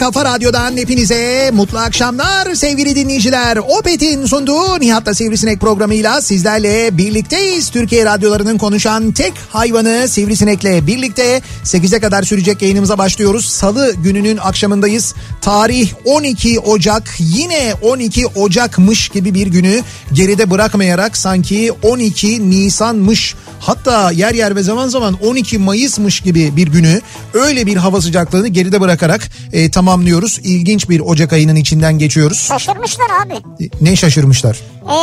kafa radyodan hepinize mutlu akşamlar sevgili dinleyiciler. Opet'in sunduğu Nihat'la Sivrisinek programıyla sizlerle birlikteyiz. Türkiye radyolarının konuşan tek hayvanı Sivrisinek'le birlikte 8'e kadar sürecek yayınımıza başlıyoruz. Salı gününün akşamındayız. Tarih 12 Ocak yine 12 Ocak'mış gibi bir günü geride bırakmayarak sanki 12 Nisan'mış hatta yer yer ve zaman zaman 12 Mayıs'mış gibi bir günü öyle bir hava sıcaklığını geride bırakarak e, tamamlıyoruz. İlginç bir Ocak ayının içinden geçiyoruz. Şaşırmışlar abi. E, Ne şaşırmışlar? Ee,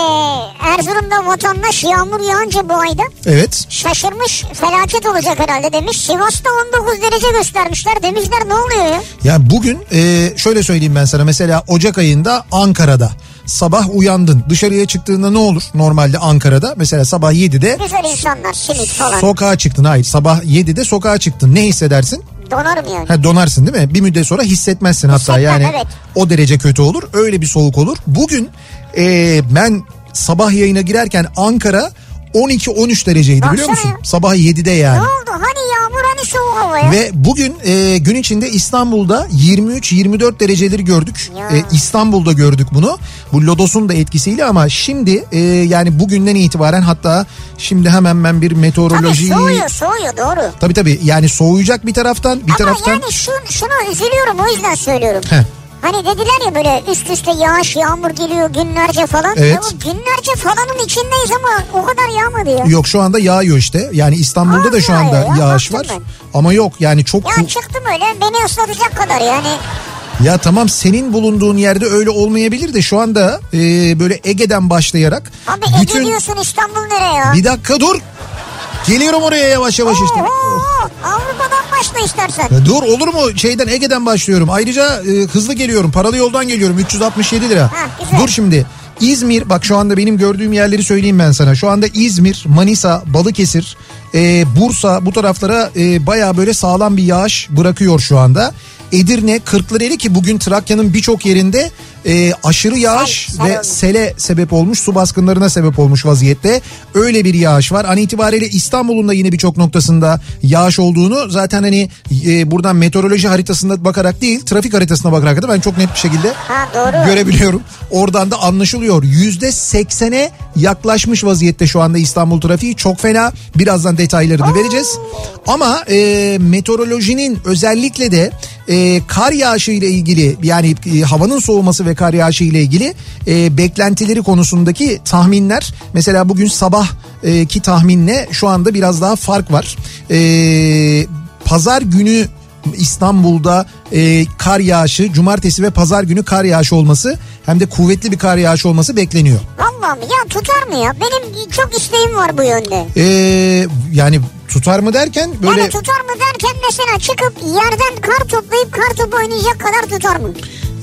Erzurum'da vatandaş yağmur yağınca bu ayda Evet. şaşırmış felaket olacak herhalde demiş. Sivas'ta 19 derece göstermişler demişler ne oluyor ya? Ya bugün e, şöyle söyleyeyim ben sana mesela Ocak ayında Ankara'da sabah uyandın dışarıya çıktığında ne olur normalde Ankara'da mesela sabah 7'de Güzel insanlar simit falan. sokağa çıktın hayır sabah 7'de sokağa çıktın ne hissedersin? Donarım yani. Ha, donarsın değil mi? Bir müddet sonra hissetmezsin hatta Hissetmem, yani evet. o derece kötü olur. Öyle bir soğuk olur. Bugün e, ben sabah yayına girerken Ankara 12-13 dereceydi biliyor musun? Sabah 7'de yani. Ne oldu? Hani yağmur hani soğuk hava ya? Ve bugün e, gün içinde İstanbul'da 23-24 dereceleri gördük. Ya. E, İstanbul'da gördük bunu. Bu Lodos'un da etkisiyle ama şimdi e, yani bugünden itibaren hatta şimdi hemen ben bir Tabii meteoroloji... soğuyor soğuyor doğru. Tabii tabii yani soğuyacak bir taraftan bir Ama taraftan... yani şu, şuna üzülüyorum o yüzden söylüyorum. Heh. Hani dediler ya böyle üst üste yağış yağmur geliyor günlerce falan. Evet. Ya bu günlerce falanın içindeyiz ama o kadar yağmadı ya. Yok şu anda yağıyor işte. Yani İstanbul'da Aa, da şu anda ya, yağış var. baktım Ama yok yani çok... Ya çıktım öyle beni ıslatacak kadar yani. Ya tamam senin bulunduğun yerde öyle olmayabilir de şu anda e, böyle Ege'den başlayarak... Abi Ege diyorsun İstanbul nereye ya? Bir dakika dur. Geliyorum oraya yavaş yavaş işte. Oho, Avrupa'dan başla istersen. Ya Dur olur mu şeyden Ege'den başlıyorum. Ayrıca e, hızlı geliyorum. Paralı yoldan geliyorum. 367 lira. Ha, güzel. Dur şimdi. İzmir bak şu anda benim gördüğüm yerleri söyleyeyim ben sana. Şu anda İzmir, Manisa, Balıkesir, e, Bursa bu taraflara e, baya böyle sağlam bir yağış bırakıyor şu anda. Edirne, Kırklareli ki bugün Trakya'nın birçok yerinde e, aşırı yağış Sel, sel ve olmuş. sele sebep olmuş, su baskınlarına sebep olmuş vaziyette. Öyle bir yağış var. An itibariyle İstanbul'un da yine birçok noktasında yağış olduğunu zaten hani e, buradan meteoroloji haritasında bakarak değil, trafik haritasına bakarak da ben çok net bir şekilde Ha doğru. görebiliyorum. Oradan da anlaşılıyor. Yüzde seksene yaklaşmış vaziyette şu anda İstanbul trafiği. Çok fena. Birazdan detaylarını vereceğiz. Ama e, meteorolojinin özellikle de e, kar yağışı ile ilgili yani e, havanın soğuması ve kar yağışı ile ilgili e, beklentileri konusundaki tahminler mesela bugün sabah e, ki tahminle şu anda biraz daha fark var. E, pazar günü İstanbul'da e, kar yağışı cumartesi ve pazar günü kar yağışı olması hem de kuvvetli bir kar yağışı olması bekleniyor. Vallahi? Ya tutar mı ya? Benim çok isteğim var bu yönde. Ee, yani tutar mı derken böyle Yani tutar mı derken mesela çıkıp yerden kar toplayıp kar topu oynayacak kadar tutar mı?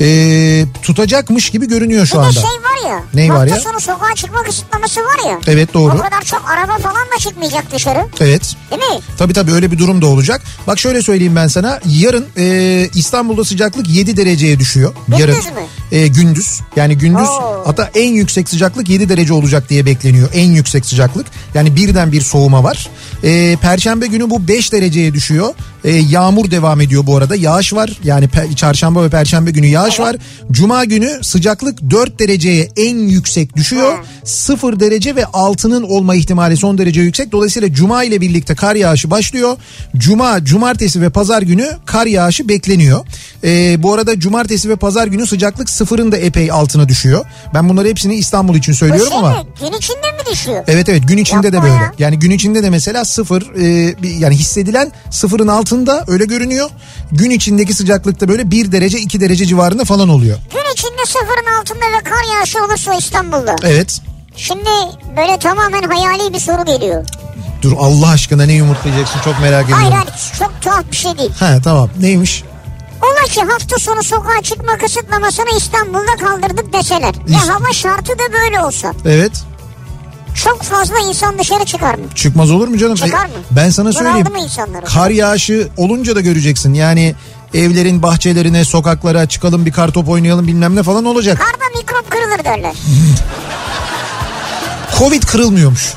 e, tutacakmış gibi görünüyor şu Bir anda. şey var ya. Ney var ya? sonu sokağa çıkma kısıtlaması var ya. Evet, doğru. O kadar çok araba falan da çıkmayacak dışarı. Evet. Değil mi? Tabii tabii öyle bir durum da olacak. Bak şöyle söyleyeyim ben sana. Yarın e, İstanbul'da sıcaklık 7 dereceye düşüyor. Gündüz Yarın, mü? E, gündüz. Yani gündüz Oo. hatta en yüksek sıcaklık 7 derece olacak diye bekleniyor. En yüksek sıcaklık. Yani birden bir soğuma var. E, Perşembe günü bu 5 dereceye düşüyor. E, yağmur devam ediyor bu arada. Yağış var. Yani pe- çarşamba ve perşembe günü yağış var. Cuma günü sıcaklık 4 dereceye en yüksek düşüyor. 0 derece ve altının olma ihtimali son derece yüksek. Dolayısıyla cuma ile birlikte kar yağışı başlıyor. Cuma, cumartesi ve pazar günü kar yağışı bekleniyor. E, bu arada cumartesi ve pazar günü sıcaklık sıfırın da epey altına düşüyor. Ben bunları hepsini İstanbul için söylüyorum şey ama. mi? Gün içinde mi düşüyor? Evet evet gün içinde de Yapma böyle. ya. Yani gün içinde de mesela sıfır e, yani hissedilen sıfırın altında öyle görünüyor. Gün içindeki sıcaklıkta böyle bir derece iki derece civarında falan oluyor. Gün içinde sıfırın altında ve kar yağışı olursa İstanbul'da. Evet. Şimdi böyle tamamen hayali bir soru geliyor. Dur Allah aşkına ne yumurtlayacaksın çok merak ediyorum. Hayır hayır çok tuhaf bir şey değil. Ha tamam neymiş? Ola ki hafta sonu sokağa çıkma kısıtlamasını İstanbul'da kaldırdık deseler. İst- Ya hava şartı da böyle olsa. Evet. Çok fazla insan dışarı çıkar mı? Çıkmaz olur mu canım? Çıkar E, mı? Ben sana söyleyeyim. mı? Kar yağışı olunca da göreceksin. Yani evlerin bahçelerine, sokaklara çıkalım bir kar top oynayalım bilmem ne falan olacak. Karda mikrop kırılır derler. Covid kırılmıyormuş.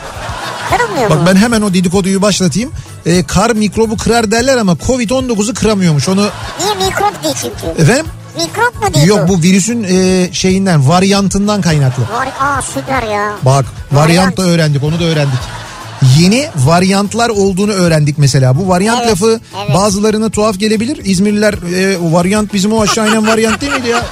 Kırılmıyor Bak mu? ben hemen o dedikoduyu başlatayım. E, kar mikrobu kırar derler ama Covid-19'u kıramıyormuş. Onu Niye mikrop değil çünkü? efendim Mikrop mu değil yok bu virüsün e, şeyinden varyantından kaynaklı. Var, aa süper ya. Bak varyant da öğrendik onu da öğrendik. Yeni varyantlar olduğunu öğrendik mesela. Bu varyant Evet, lafı evet. bazılarına tuhaf gelebilir. İzmirliler e, o varyant bizim o aşağı inen varyant değil miydi ya?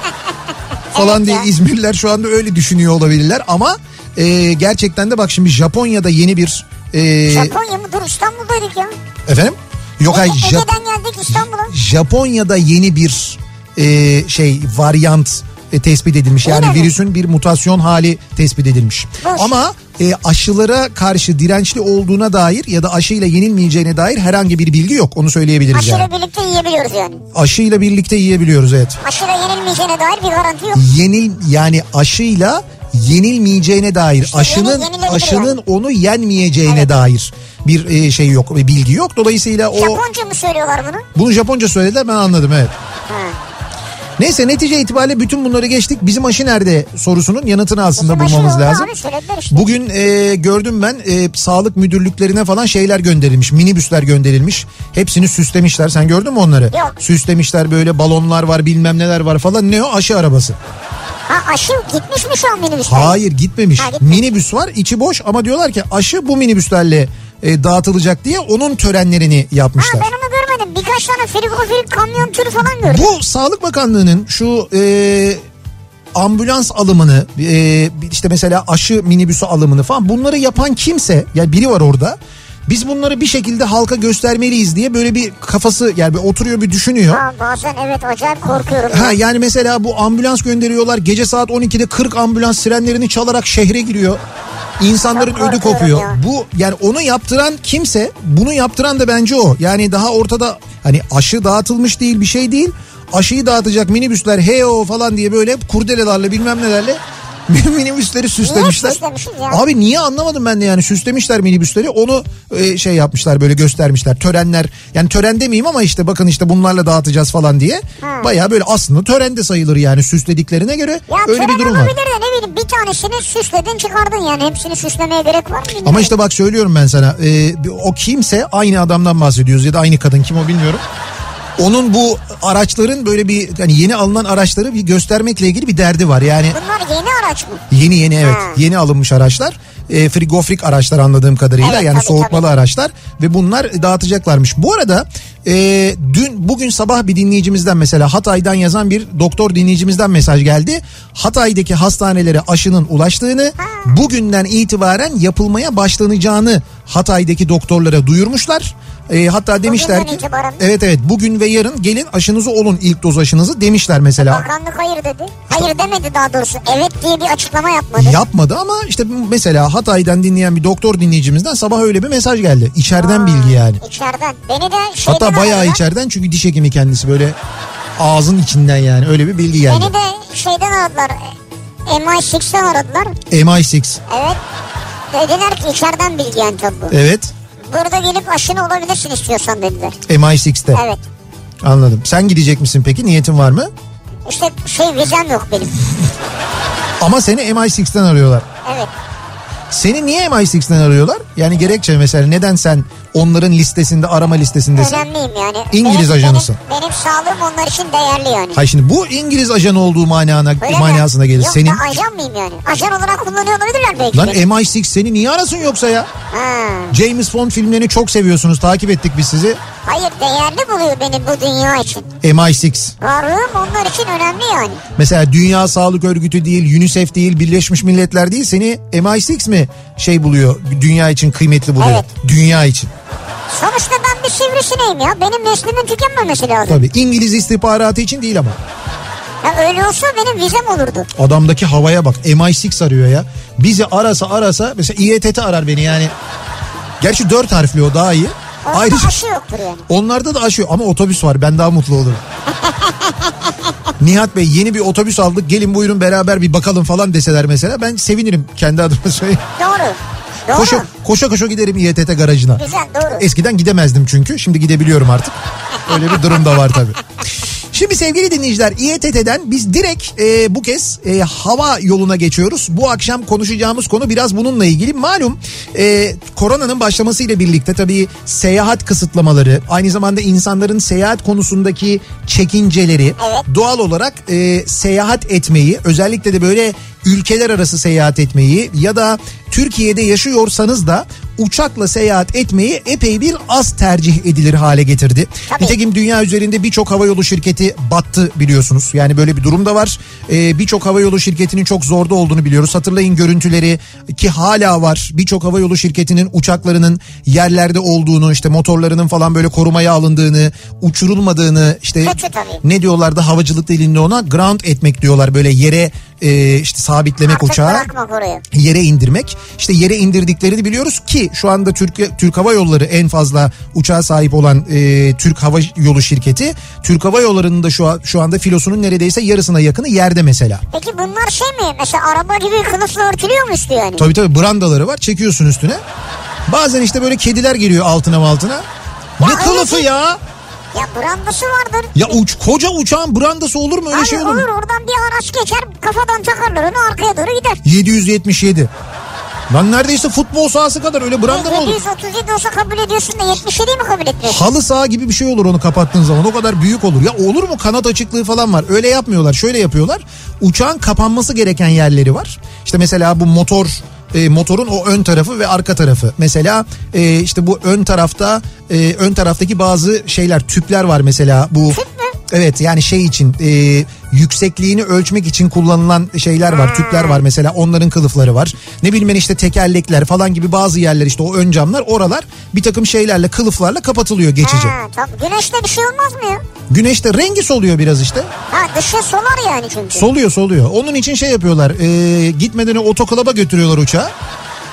Falan Evet diye ya. İzmirliler şu anda öyle düşünüyor olabilirler ama e, gerçekten de bak şimdi Japonya'da yeni bir e, Japonya mı? Dur İstanbul'daydık ya. efendim yok hayır Ege, Ege'den geldik İstanbul'a. Japonya'da yeni bir e, şey varyant e, tespit edilmiş. Yani mi? virüsün bir mutasyon hali tespit edilmiş. Boş. Ama e, aşılara karşı dirençli olduğuna dair ya da aşıyla yenilmeyeceğine dair herhangi bir bilgi yok. Onu söyleyebiliriz Aşıyla yani. birlikte yiyebiliyoruz yani. Aşıyla birlikte yiyebiliyoruz evet. Aşıyla yenilmeyeceğine dair bir garanti yok. Yenil yani aşıyla yenilmeyeceğine dair İşte aşının aşının yani. onu yenmeyeceğine Evet. dair bir e, şey yok, bir bilgi yok. Dolayısıyla o Japonca mı söylüyorlar bunu? bunu Japonca söylediler ben anladım evet. Ha. Neyse netice itibariyle bütün bunları geçtik. Bizim aşı nerede sorusunun yanıtını aslında Bizim bulmamız lazım. Abi işte. Bugün e, gördüm ben e, sağlık müdürlüklerine falan şeyler gönderilmiş. Minibüsler gönderilmiş. Hepsini süslemişler. Sen gördün mü onları? Yok. Süslemişler böyle balonlar var bilmem neler var falan. Ne o aşı arabası. Ha aşı gitmiş mi şu an minibüsler? Hayır gitmemiş. Ha, gitmemiş. Minibüs var içi boş ama diyorlar ki aşı bu minibüslerle e, dağıtılacak diye onun törenlerini Ha yapmışlar. ben onu görmedim. Birkaç tane frigofilik kamyon türü falan gördüm. Bu Sağlık Bakanlığı'nın şu e, ambulans alımını e, işte mesela aşı minibüsü alımını falan bunları yapan kimse yani biri var orada. Biz bunları bir şekilde halka göstermeliyiz diye böyle bir kafası yani bir oturuyor bir düşünüyor. Ha bazen evet acayip korkuyorum. Ha yani mesela bu ambulans gönderiyorlar gece saat 12'de 40 ambulans sirenlerini çalarak şehre giriyor. İnsanların Çok ödü kopuyor. ya. Bu yani onu yaptıran kimse bunu yaptıran da bence o. Yani daha ortada hani aşı dağıtılmış değil bir şey değil. Aşıyı dağıtacak minibüsler heyo falan diye böyle kurdelelerle bilmem nelerle minibüsleri süslemişler. ya? Abi niye anlamadım ben de yani süslemişler minibüsleri onu e, şey yapmışlar böyle göstermişler törenler yani tören demeyeyim ama işte bakın işte bunlarla dağıtacağız falan diye Ha. baya böyle aslında törende sayılır yani süslediklerine göre Ya öyle bir durum var. de ne bileyim bir tanesini süsledin çıkardın yani hepsini süslemeye gerek var mı? bilmiyorum. Ama işte bak söylüyorum ben sana e, o kimse aynı adamdan bahsediyoruz ya da aynı kadın kim o bilmiyorum. Onun bu araçların böyle bir hani yeni alınan araçları bir göstermekle ilgili bir derdi var. Yani Bunlar yeni araç mı? Yeni yeni evet Ha. yeni alınmış araçlar. E, frigofrik araçlar anladığım kadarıyla Evet, yani tabii, soğutmalı tabii. araçlar ve bunlar dağıtacaklarmış. Bu arada e, dün bugün sabah bir dinleyicimizden mesela Hatay'dan yazan bir doktor dinleyicimizden mesaj geldi. Hatay'daki hastanelere aşının ulaştığını bugünden itibaren yapılmaya başlanacağını Hatay'daki doktorlara duyurmuşlar. E, hatta demişler ki evet evet bugün ve yarın gelin aşınızı olun ilk doz aşınızı demişler mesela. Bakanlık hayır dedi. Hayır demedi daha doğrusu. Evet diye bir açıklama yapmadı. Yapmadı ama işte mesela Hatay'dan dinleyen bir doktor dinleyicimizden sabah öyle bir mesaj geldi. İçeriden bilgi yani. İçeriden. Beni de şeyden Hatta bayağı aradılar. içeriden çünkü diş hekimi kendisi böyle ağzın içinden yani öyle bir bilgi geldi. Beni de şeyden aradılar. MI6'ten aradılar. MI6 Evet. Dediler ki içeriden bilgi yani bu. evet Burada gelip aşını olabilirsin istiyorsan dediler. MI6'te Evet. anladım. Sen gidecek misin peki niyetin var mı? İşte şey vizem yok benim. Ama seni MI6'ten arıyorlar. Evet. Seni niye MI6'ten arıyorlar? Yani gerekçe mesela neden sen onların listesinde arama listesindesin? Önemliyim yani. İngiliz benim, ajanısın. Benim, benim sağlığım onlar için değerli yani. Hayır şimdi bu İngiliz ajanı olduğu manana, Öyle mi? manasına gelir. Yok Senin ben ajan mıyım yani? Ajan olarak kullanıyor olabilirler belki. lan beni. MI6 seni niye arasın yoksa ya? Ha. James Bond filmlerini çok seviyorsunuz. Takip ettik biz sizi. Hayır değerli buluyor beni bu dünya için. MI6. Varlığım onlar için önemli yani. Mesela Dünya Sağlık Örgütü değil, UNICEF değil, Birleşmiş Milletler değil seni MI6 mi şey buluyor? Dünya için kıymetli buluyor. Evet. Dünya için. Sonuçta ben bir sivrisineğim ya. Benim neslimin tükenmemesi lazım. Tabii İngiliz istihbaratı için değil ama. Ya öyle olsa benim vizem olurdu. Adamdaki havaya bak. MI6 arıyor ya. Bizi arasa arasa mesela İETT arar beni yani. Gerçi dört harfli o daha iyi. Orada Ayrıca aşı yoktur yani. onlarda da aşıyor ama otobüs var. Ben daha mutlu olurum. Nihat Bey yeni bir otobüs aldık. Gelin buyurun beraber bir bakalım falan deseler mesela. Ben sevinirim kendi adıma söyleyeyim. Doğru. Doğru. Koşa, koşa koşa giderim İETT garajına. Güzel doğru. Eskiden gidemezdim çünkü. Şimdi gidebiliyorum artık. Öyle bir durum da var tabii. Şimdi sevgili dinleyiciler İETT'den biz direkt e, bu kez e, hava yoluna geçiyoruz. Bu akşam konuşacağımız konu biraz bununla ilgili. Malum e, koronanın başlamasıyla birlikte tabii seyahat kısıtlamaları, aynı zamanda insanların seyahat konusundaki çekinceleri doğal olarak e, seyahat etmeyi özellikle de böyle ülkeler arası seyahat etmeyi ya da Türkiye'de yaşıyorsanız da uçakla seyahat etmeyi epey bir az tercih edilir hale getirdi. Tabii. Nitekim dünya üzerinde birçok havayolu şirketi battı biliyorsunuz. Yani böyle bir durum da var. Ee, birçok havayolu şirketinin çok zorda olduğunu biliyoruz. Hatırlayın görüntüleri ki hala var. Birçok havayolu şirketinin uçaklarının yerlerde olduğunu, işte motorlarının falan böyle korumaya alındığını, uçurulmadığını, işte ne diyorlar da havacılık dilinde ona ground etmek diyorlar. Böyle yere e, işte sabitlemek Artık uçağı yere indirmek. İşte yere indirdiklerini biliyoruz ki şu anda Türk Türk Hava Yolları en fazla uçağa sahip olan e, Türk Hava Yolu şirketi. Türk Hava Yolları'nın da şu an, şu anda filosunun neredeyse yarısına yakını yerde mesela. Peki bunlar şey mi? Mesela araba gibi kılıfla örtülüyor mu üstü yani? Tabii tabii brandaları var çekiyorsun üstüne. Bazen işte böyle kediler geliyor altına altına. Ne kılıfı ya? Ya brandası vardır. Ya uç, koca uçağın brandası olur mu öyle Abi şey olur olur mu? oradan bir araç geçer kafadan takarlar onu arkaya doğru gider. 777. Lan neredeyse futbol sahası kadar öyle branda mı olur? 737 olsa kabul ediyorsun da 77 mi kabul etmiyorsun? Halı saha gibi bir şey olur onu kapattığın zaman o kadar büyük olur. Ya olur mu kanat açıklığı falan var. Öyle yapmıyorlar şöyle yapıyorlar. Uçağın kapanması gereken yerleri var. İşte mesela bu motor e, motorun o ön tarafı ve arka tarafı. Mesela e, işte bu ön tarafta e, ön taraftaki bazı şeyler tüpler var mesela bu. Tüp? Evet yani şey için e, yüksekliğini ölçmek için kullanılan şeyler var tüpler var mesela onların kılıfları var. Ne bileyim ben işte tekerlekler falan gibi bazı yerler işte o ön camlar oralar bir takım şeylerle kılıflarla kapatılıyor geçici. Ha. Güneşte bir şey olmaz mı ya? Güneşte rengi soluyor biraz işte. Ha dışı solar yani çünkü. Soluyor soluyor. Onun için şey yapıyorlar. E, gitmeden otoklaba götürüyorlar uçağı.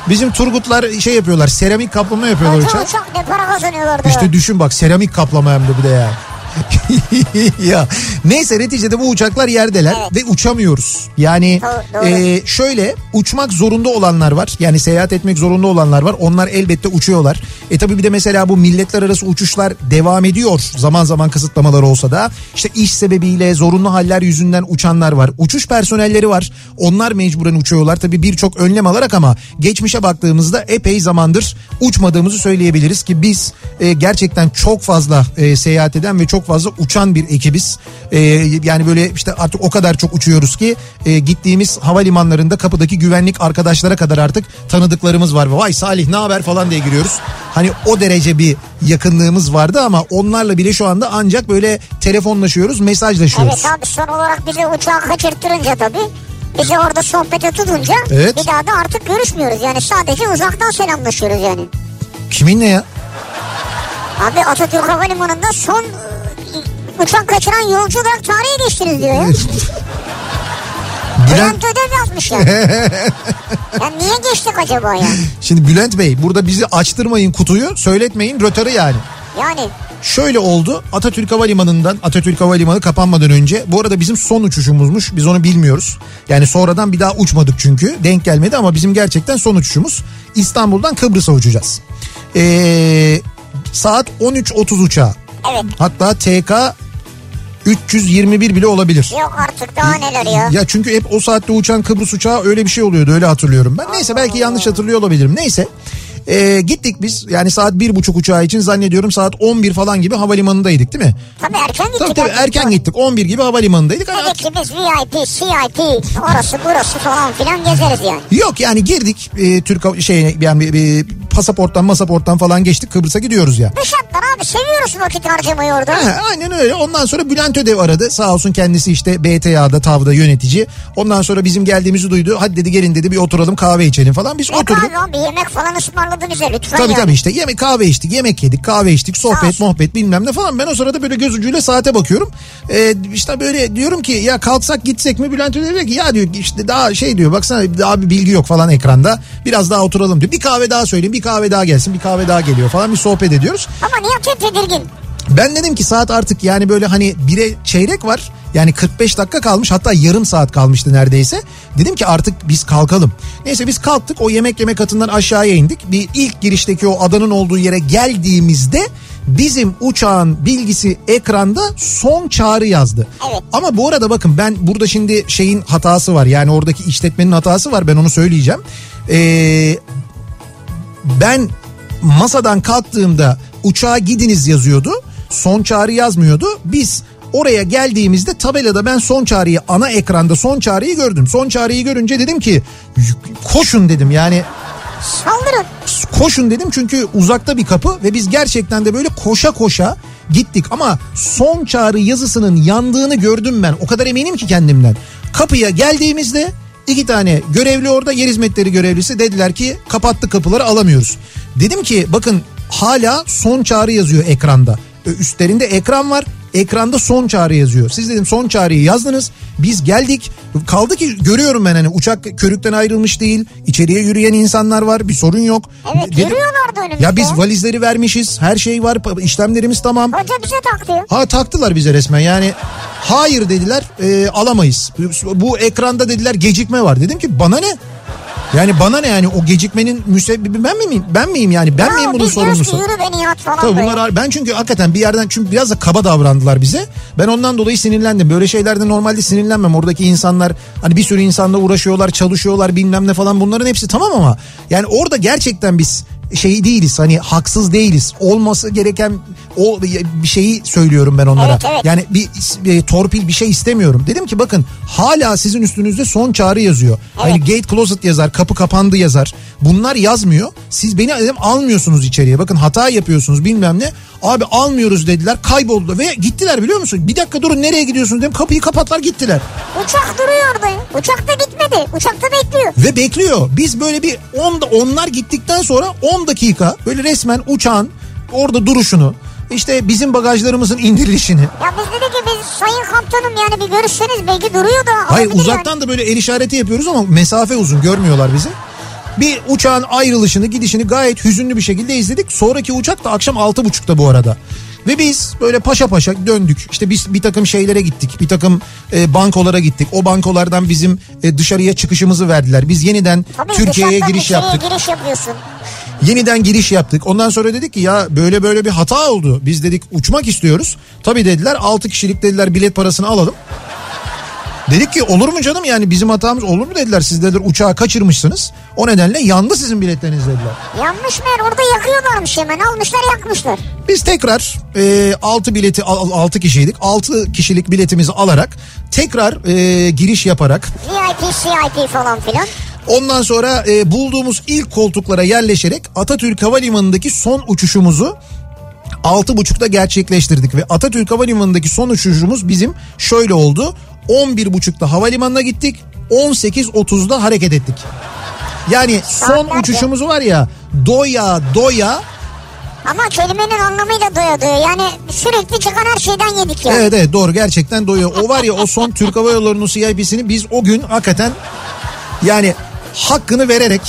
Bizim Turgutlar şey yapıyorlar. Seramik kaplama yapıyorlar uçağı. uçak ne para kazanıyorlardı. İşte düşün bak seramik kaplama hem de bir de ya. ya neyse neticede bu uçaklar yerdeler Evet. ve uçamıyoruz. Yani Doğru, doğru. e, şöyle uçmak zorunda olanlar var. Yani seyahat etmek zorunda olanlar var. Onlar elbette uçuyorlar. E tabi bir de mesela bu milletler arası uçuşlar devam ediyor. Zaman zaman kısıtlamalar olsa da işte iş sebebiyle zorunlu haller yüzünden uçanlar var. Uçuş personelleri var. Onlar mecburen uçuyorlar. Tabi birçok önlem alarak ama geçmişe baktığımızda epey zamandır uçmadığımızı söyleyebiliriz ki biz e, gerçekten çok fazla e, seyahat eden ve çok fazla uçan bir ekibiz. E, yani böyle işte artık o kadar çok uçuyoruz ki e, gittiğimiz havalimanlarında kapıdaki güvenlik arkadaşlara kadar artık tanıdıklarımız var. Vay Salih ne haber falan diye giriyoruz. Hani o derece bir yakınlığımız vardı ama onlarla bile şu anda ancak böyle telefonlaşıyoruz, mesajlaşıyoruz. Evet abi son olarak bizi uçağa kaçırttırınca tabii. Bizi orada sohbete tutunca Evet. bir daha da artık görüşmüyoruz. Yani sadece uzaktan selamlaşıyoruz yani. Kiminle ya? Abi Atatürk Havalimanı'nda son uçak kaçıran yolcu olarak tarihe geçtiniz diyor ya. Bülent, Bülent ödev yazmış ya. ya niye geçtik acaba ya? şimdi Bülent Bey burada bizi açtırmayın kutuyu söyletmeyin rötarı yani. Yani Şöyle oldu Atatürk Havalimanı'ndan Atatürk Havalimanı kapanmadan önce bu arada bizim son uçuşumuzmuş biz onu bilmiyoruz. Yani sonradan bir daha uçmadık çünkü denk gelmedi ama bizim gerçekten son uçuşumuz İstanbul'dan Kıbrıs'a uçacağız. Ee, saat 13.30 uçağı evet. hatta TK 321 bile olabilir. Yok artık daha neler ya. Ya çünkü hep o saatte uçan Kıbrıs uçağı öyle bir şey oluyordu öyle hatırlıyorum ben. Neyse belki yanlış hatırlıyor olabilirim. Neyse Ee, gittik biz yani saat bir buçuk uçağı için zannediyorum saat 11 falan gibi havalimanındaydık değil mi? Tabii erken gittik. Tabii tabii erken gittik 11 gibi havalimanındaydık. Dedik ki biz VIP, CIP, orası burası falan filan gezeriz yani. Yok yani girdik e, Türk şey yani e, pasaporttan masaporttan falan geçtik Kıbrıs'a gidiyoruz ya. Abi seviyoruz vakit harcamayı orada. Ha, aynen öyle. Ondan sonra Bülent Ödev aradı. Sağ olsun kendisi işte BTA'da TAV'da yönetici. Ondan sonra bizim geldiğimizi duydu. Hadi dedi gelin dedi bir oturalım kahve içelim falan. Biz Ne oturduk. kahve abi yemek falan ısmarladı bize lütfen Tabii yani. tabii işte yemek kahve içtik yemek yedik kahve içtik sohbet muhabbet bilmem ne falan ben o sırada böyle göz ucuyla saate bakıyorum ee, işte böyle diyorum ki ya kalksak gitsek mi Bülent Ödev diyor ki ya diyor işte daha şey diyor baksana daha bir bilgi yok falan ekranda biraz daha oturalım diyor bir kahve daha söyleyeyim bir kahve daha gelsin bir kahve daha geliyor falan bir sohbet ediyoruz Ama Nihat hep tedirgin. ben dedim ki saat artık yani böyle hani bire çeyrek var. Yani 45 dakika kalmış hatta yarım saat kalmıştı neredeyse. Dedim ki artık biz kalkalım. Neyse biz kalktık o yemek yemek katından aşağıya indik. Bir ilk girişteki o adanın olduğu yere geldiğimizde bizim uçağın bilgisi ekranda son çağrı yazdı. Evet. Ama bu arada bakın ben burada şimdi şeyin hatası var. Yani oradaki işletmenin hatası var ben onu söyleyeceğim. Ee, ben masadan kalktığımda uçağa gidiniz yazıyordu. Son çağrı yazmıyordu. Biz oraya geldiğimizde tabelada ben son çağrıyı ana ekranda son çağrıyı gördüm. Son çağrıyı görünce dedim ki koşun dedim yani Saldırın. koşun dedim çünkü uzakta bir kapı ve biz gerçekten de böyle koşa koşa gittik ama son çağrı yazısının yandığını gördüm ben o kadar eminim ki kendimden. Kapıya geldiğimizde iki tane görevli orada yer hizmetleri görevlisi dediler ki kapattı kapıları alamıyoruz. Dedim ki bakın hala son çağrı yazıyor ekranda. Üstlerinde ekran var. Ekranda son çağrı yazıyor. Siz dedim son çağrıyı yazdınız. Biz geldik. Kaldı ki görüyorum ben hani uçak körükten ayrılmış değil. İçeriye yürüyen insanlar var. Bir sorun yok. Evet Dedim- yürüyorlardı önümüzde. ya biz valizleri vermişiz. Her şey var. işlemlerimiz tamam. Hoca bize taktı. Ha taktılar bize resmen yani. Hayır dediler e, alamayız. Bu ekranda dediler gecikme var. Dedim ki bana ne? Yani bana ne yani o gecikmenin müsebbibi ben miyim? Ben miyim yani? Ben Ya miyim bunun sorumlusu? yürü beni yat falan Tabii böyle. bunlar ben çünkü hakikaten bir yerden çünkü biraz da kaba davrandılar bize. Ben ondan dolayı sinirlendim. Böyle şeylerde normalde sinirlenmem. Oradaki insanlar hani bir sürü insanla uğraşıyorlar, çalışıyorlar bilmem ne falan bunların hepsi tamam ama yani orada gerçekten biz şey değiliz hani haksız değiliz. Olması gereken o bir şeyi söylüyorum ben onlara. Evet, evet. Yani bir, bir torpil bir şey istemiyorum. Dedim ki bakın hala sizin üstünüzde son çağrı yazıyor. Hani gate closet yazar, kapı kapandı yazar. Bunlar yazmıyor. Siz beni dedim almıyorsunuz içeriye. Bakın hata yapıyorsunuz bilmem ne. Abi almıyoruz dediler. Kayboldu ve gittiler biliyor musun? Bir dakika durun nereye gidiyorsunuz dedim. Kapıyı kapatlar gittiler. Uçak duruyor orada. Uçak da gitmedi. Uçakta bekliyor. Ve bekliyor. Biz böyle bir on, onlar gittikten sonra 10 dakika böyle resmen uçağın orada duruşunu işte bizim bagajlarımızın indirilişini Ya biz dedik ki biz sayın kaptanım yani bir görüşseniz belki duruyor da. Hayır uzaktan da böyle el işareti yapıyoruz ama mesafe uzun görmüyorlar bizi. Bir uçağın ayrılışını gidişini gayet hüzünlü bir şekilde izledik. Sonraki uçak da akşam altı buçukta bu arada. Ve biz böyle paşa paşa döndük. İşte biz bir takım şeylere gittik. Bir takım e, bankolara gittik. O bankolardan bizim e, dışarıya çıkışımızı verdiler. Biz yeniden Tabii Türkiye'ye giriş yaptık. giriş yapıyorsun. Yeniden giriş yaptık. Ondan sonra dedik ki ya böyle böyle bir hata oldu. Biz dedik uçmak istiyoruz. Tabii dediler 6 kişilik dediler bilet parasını alalım. Dedik ki olur mu canım yani bizim hatamız olur mu dediler. Siz dediler uçağı kaçırmışsınız. O nedenle yandı sizin biletleriniz dediler. Yanlış meğer orada yakıyorlarmış hemen almışlar yakmışlar. Biz tekrar 6 bileti 6 kişiydik. 6 kişilik biletimizi alarak tekrar e, giriş yaparak VIP, CIP falan filan. Ondan sonra e, bulduğumuz ilk koltuklara yerleşerek Atatürk Havalimanı'ndaki son uçuşumuzu 6.30'da gerçekleştirdik ve Atatürk Havalimanı'ndaki son uçuşumuz bizim şöyle oldu. 11.30'da havalimanına gittik. 18.30'da hareket ettik. Yani son Saatlerce. uçuşumuz var ya doya doya Ama kelimenin anlamıyla doya doya. Yani sürekli çıkan her şeyden yedik yani. Evet evet doğru gerçekten doyuyor. O var ya o son Türk Hava Yolları'nın CIP'sini biz o gün hakikaten yani hakkını vererek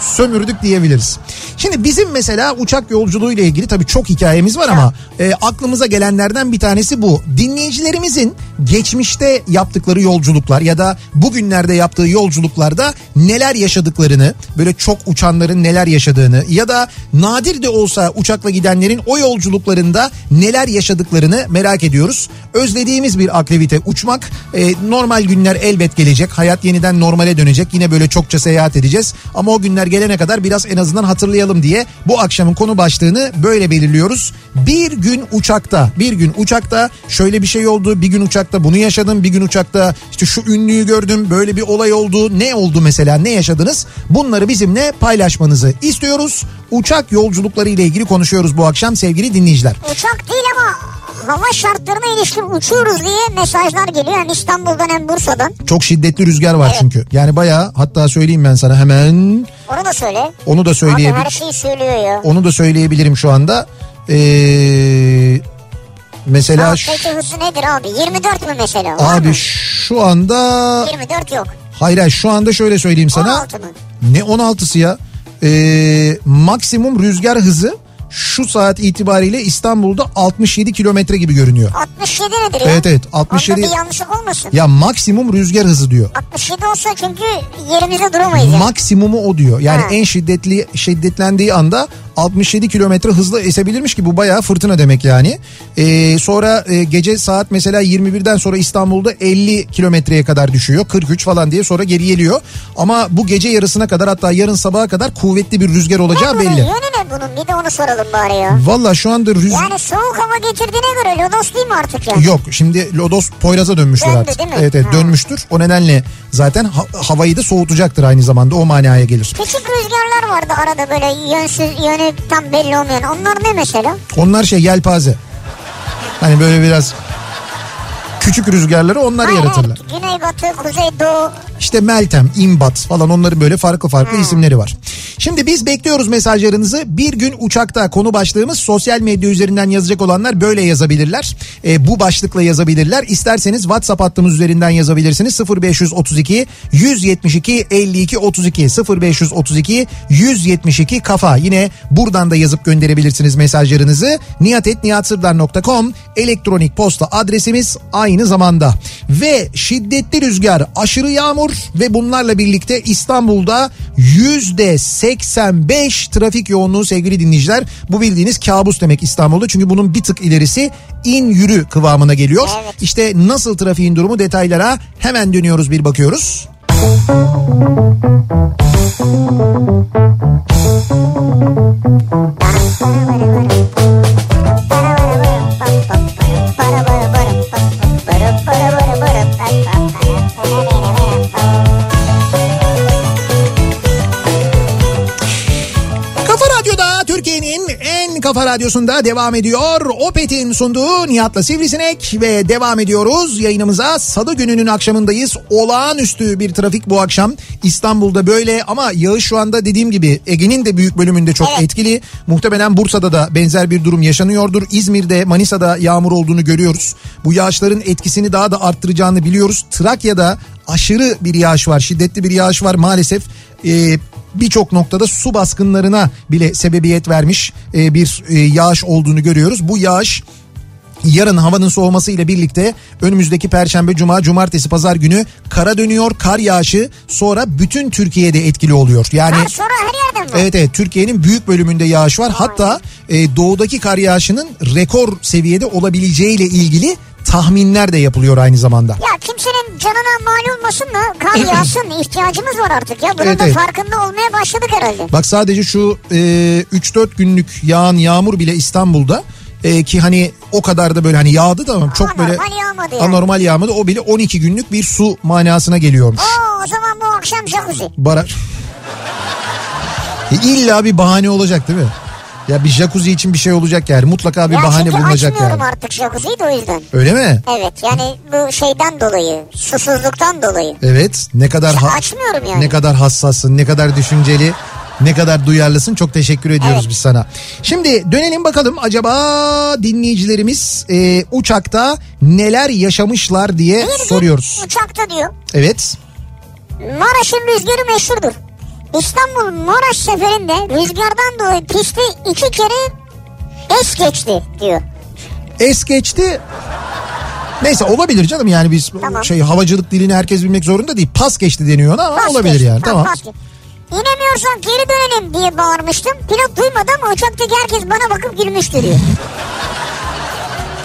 sömürdük diyebiliriz. Şimdi bizim mesela uçak yolculuğu ile ilgili tabii çok hikayemiz var ama e, aklımıza gelenlerden bir tanesi bu. Dinleyicilerimizin geçmişte yaptıkları yolculuklar ya da bugünlerde yaptığı yolculuklarda neler yaşadıklarını, böyle çok uçanların neler yaşadığını ya da nadir de olsa uçakla gidenlerin o yolculuklarında neler yaşadıklarını merak ediyoruz. Özlediğimiz bir aktivite uçmak. E, normal günler elbet gelecek. Hayat yeniden normale dönecek. Yine böyle çokça seyahat edeceğiz. Ama o günler gelene kadar biraz en azından hatırlayalım diye bu akşamın konu başlığını böyle belirliyoruz. Bir gün uçakta, bir gün uçakta şöyle bir şey oldu. Bir gün uçakta bunu yaşadım. Bir gün uçakta işte şu ünlüyü gördüm. Böyle bir olay oldu. Ne oldu mesela? Ne yaşadınız? Bunları bizimle paylaşmanızı istiyoruz. Uçak yolculukları ile ilgili konuşuyoruz bu akşam sevgili dinleyiciler. Uçak değil ama hava şartlarına ilişkin uçuyoruz diye mesajlar geliyor. Hem İstanbul'dan hem Bursa'dan. Çok şiddetli rüzgar var çünkü. Yani bayağı hatta söyleyeyim ben sana hemen Onu da söyle. onu da Abi söyleyebilirim. her şeyi söylüyor ya. Onu da söyleyebilirim şu anda. Ee, mesela şu- peki hızı nedir abi? 24 mü mesela? Var abi mı? şu anda 24 yok. hayır hayır şu anda şöyle söyleyeyim sana. 16 mı? Ne 16'sı ya? Ee, maksimum rüzgar hızı şu saat itibariyle İstanbul'da 67 kilometre gibi görünüyor. 67 nedir ya? Evet, evet, 67 Orada bir yanlışlık olmasın. Ya maksimum rüzgar hızı diyor. 67 olsa çünkü yerimizde duramayız. yani. Maksimumu o diyor. Yani Ha. en şiddetli şiddetlendiği anda 67 kilometre hızla esebilirmiş ki bu bayağı fırtına demek yani. Ee, sonra e, gece saat mesela 21'den sonra İstanbul'da 50 kilometreye kadar düşüyor. 43 falan diye sonra geri geliyor. Ama bu gece yarısına kadar hatta yarın sabaha kadar kuvvetli bir rüzgar olacağı Ne bunun belli. yönü ne bunun? Bir de onu soralım bari ya. Valla şu anda rüzgar... Yani soğuk hava getirdiğine göre lodos değil mi artık ya? Yok şimdi Lodos Poyraz'a dönmüştür Döndü artık. değil mi? Evet evet Ha. dönmüştür. O nedenle zaten ha- havayı da soğutacaktır aynı zamanda o manaya gelir. Küçük rüzgarlar vardı arada böyle yönsüz yönü tam belli olmayan. Onlar ne mesela? Onlar şey yelpaze. Hani böyle biraz küçük rüzgarları onlar Hayır, yaratırlar. evet. Güneybatı, kuzeydoğu. İşte Meltem, İmbat falan onların böyle farklı farklı isimleri var. Şimdi biz bekliyoruz mesajlarınızı. Bir gün uçakta konu başlığımız sosyal medya üzerinden yazacak olanlar böyle yazabilirler. E, bu başlıkla yazabilirler. İsterseniz WhatsApp hattımız üzerinden yazabilirsiniz. 0532 172 52 32 0532 172 kafa. Yine buradan da yazıp gönderebilirsiniz mesajlarınızı. niyatetniyatsırdar.com elektronik posta adresimiz aynı zamanda. Ve şiddetli rüzgar, aşırı yağmur ve bunlarla birlikte İstanbul'da yüzde 85 trafik yoğunluğu sevgili dinleyiciler. Bu bildiğiniz kabus demek İstanbul'da. Çünkü bunun bir tık ilerisi in yürü kıvamına geliyor. Evet. İşte nasıl trafiğin durumu detaylara hemen dönüyoruz bir bakıyoruz. Kafa kafa radyosunda devam ediyor. Opet'in sunduğu Nihat'la Sivrisinek ve devam ediyoruz yayınımıza. Salı gününün akşamındayız. Olağanüstü bir trafik bu akşam. İstanbul'da böyle ama yağış şu anda dediğim gibi Ege'nin de büyük bölümünde çok Evet. etkili. Muhtemelen Bursa'da da benzer bir durum yaşanıyordur. İzmir'de, Manisa'da yağmur olduğunu görüyoruz. Bu yağışların etkisini daha da arttıracağını biliyoruz. Trakya'da aşırı bir yağış var, şiddetli bir yağış var maalesef. Ee, birçok noktada su baskınlarına bile sebebiyet vermiş e, bir e, yağış olduğunu görüyoruz. Bu yağış Yarın havanın soğuması ile birlikte önümüzdeki perşembe, cuma, cumartesi, pazar günü kara dönüyor. Kar yağışı sonra bütün Türkiye'de etkili oluyor. Yani Kar sonra her yerden var. Evet evet Türkiye'nin büyük bölümünde yağış var. Hatta e, doğudaki kar yağışının rekor seviyede olabileceğiyle ilgili tahminler de yapılıyor aynı zamanda. Ya kimsenin canına mal olmasın da kar yağsın ihtiyacımız var artık ya. Bunun Evet, da evet. farkında olmaya başladık herhalde. Bak sadece şu e, 3-4 günlük yağan yağmur bile İstanbul'da e, ki hani o kadar da böyle hani yağdı da ama çok böyle Anormal yağmadı yani. anormal yağmadı. O bile 12 günlük bir su manasına geliyormuş. Oo, o zaman bu akşam jacuzzi. Bara... E, illa bir bahane olacak değil mi? Ya bir jacuzzi için bir şey olacak yani. Mutlaka bir ya bahane bulunacak açmıyorum yani. artık jacuzziyi de o yüzden. Öyle mi? Evet yani bu şeyden dolayı susuzluktan dolayı. Evet. Ne kadar ha- Açmıyorum yani. ne kadar hassassın, ne kadar düşünceli. Ne kadar duyarlısın çok teşekkür ediyoruz Evet. biz sana. Şimdi dönelim bakalım acaba dinleyicilerimiz e, uçakta neler yaşamışlar diye gün soruyoruz. uçakta diyor. Evet. Maraş'ın rüzgarı meşhurdur. İstanbul Maraş seferinde rüzgardan dolayı pisti iki kere es geçti diyor. Es geçti. Neyse olabilir canım yani biz Tamam. şey havacılık dilini herkes bilmek zorunda değil. Pas geçti deniyor ona ama Pas olabilir geçti. yani. Tamam. pas geçti. İnemiyorsan geri dönelim diye bağırmıştım. Pilot duymadı ama uçaktaki herkes bana bakıp gülmüştü diyor.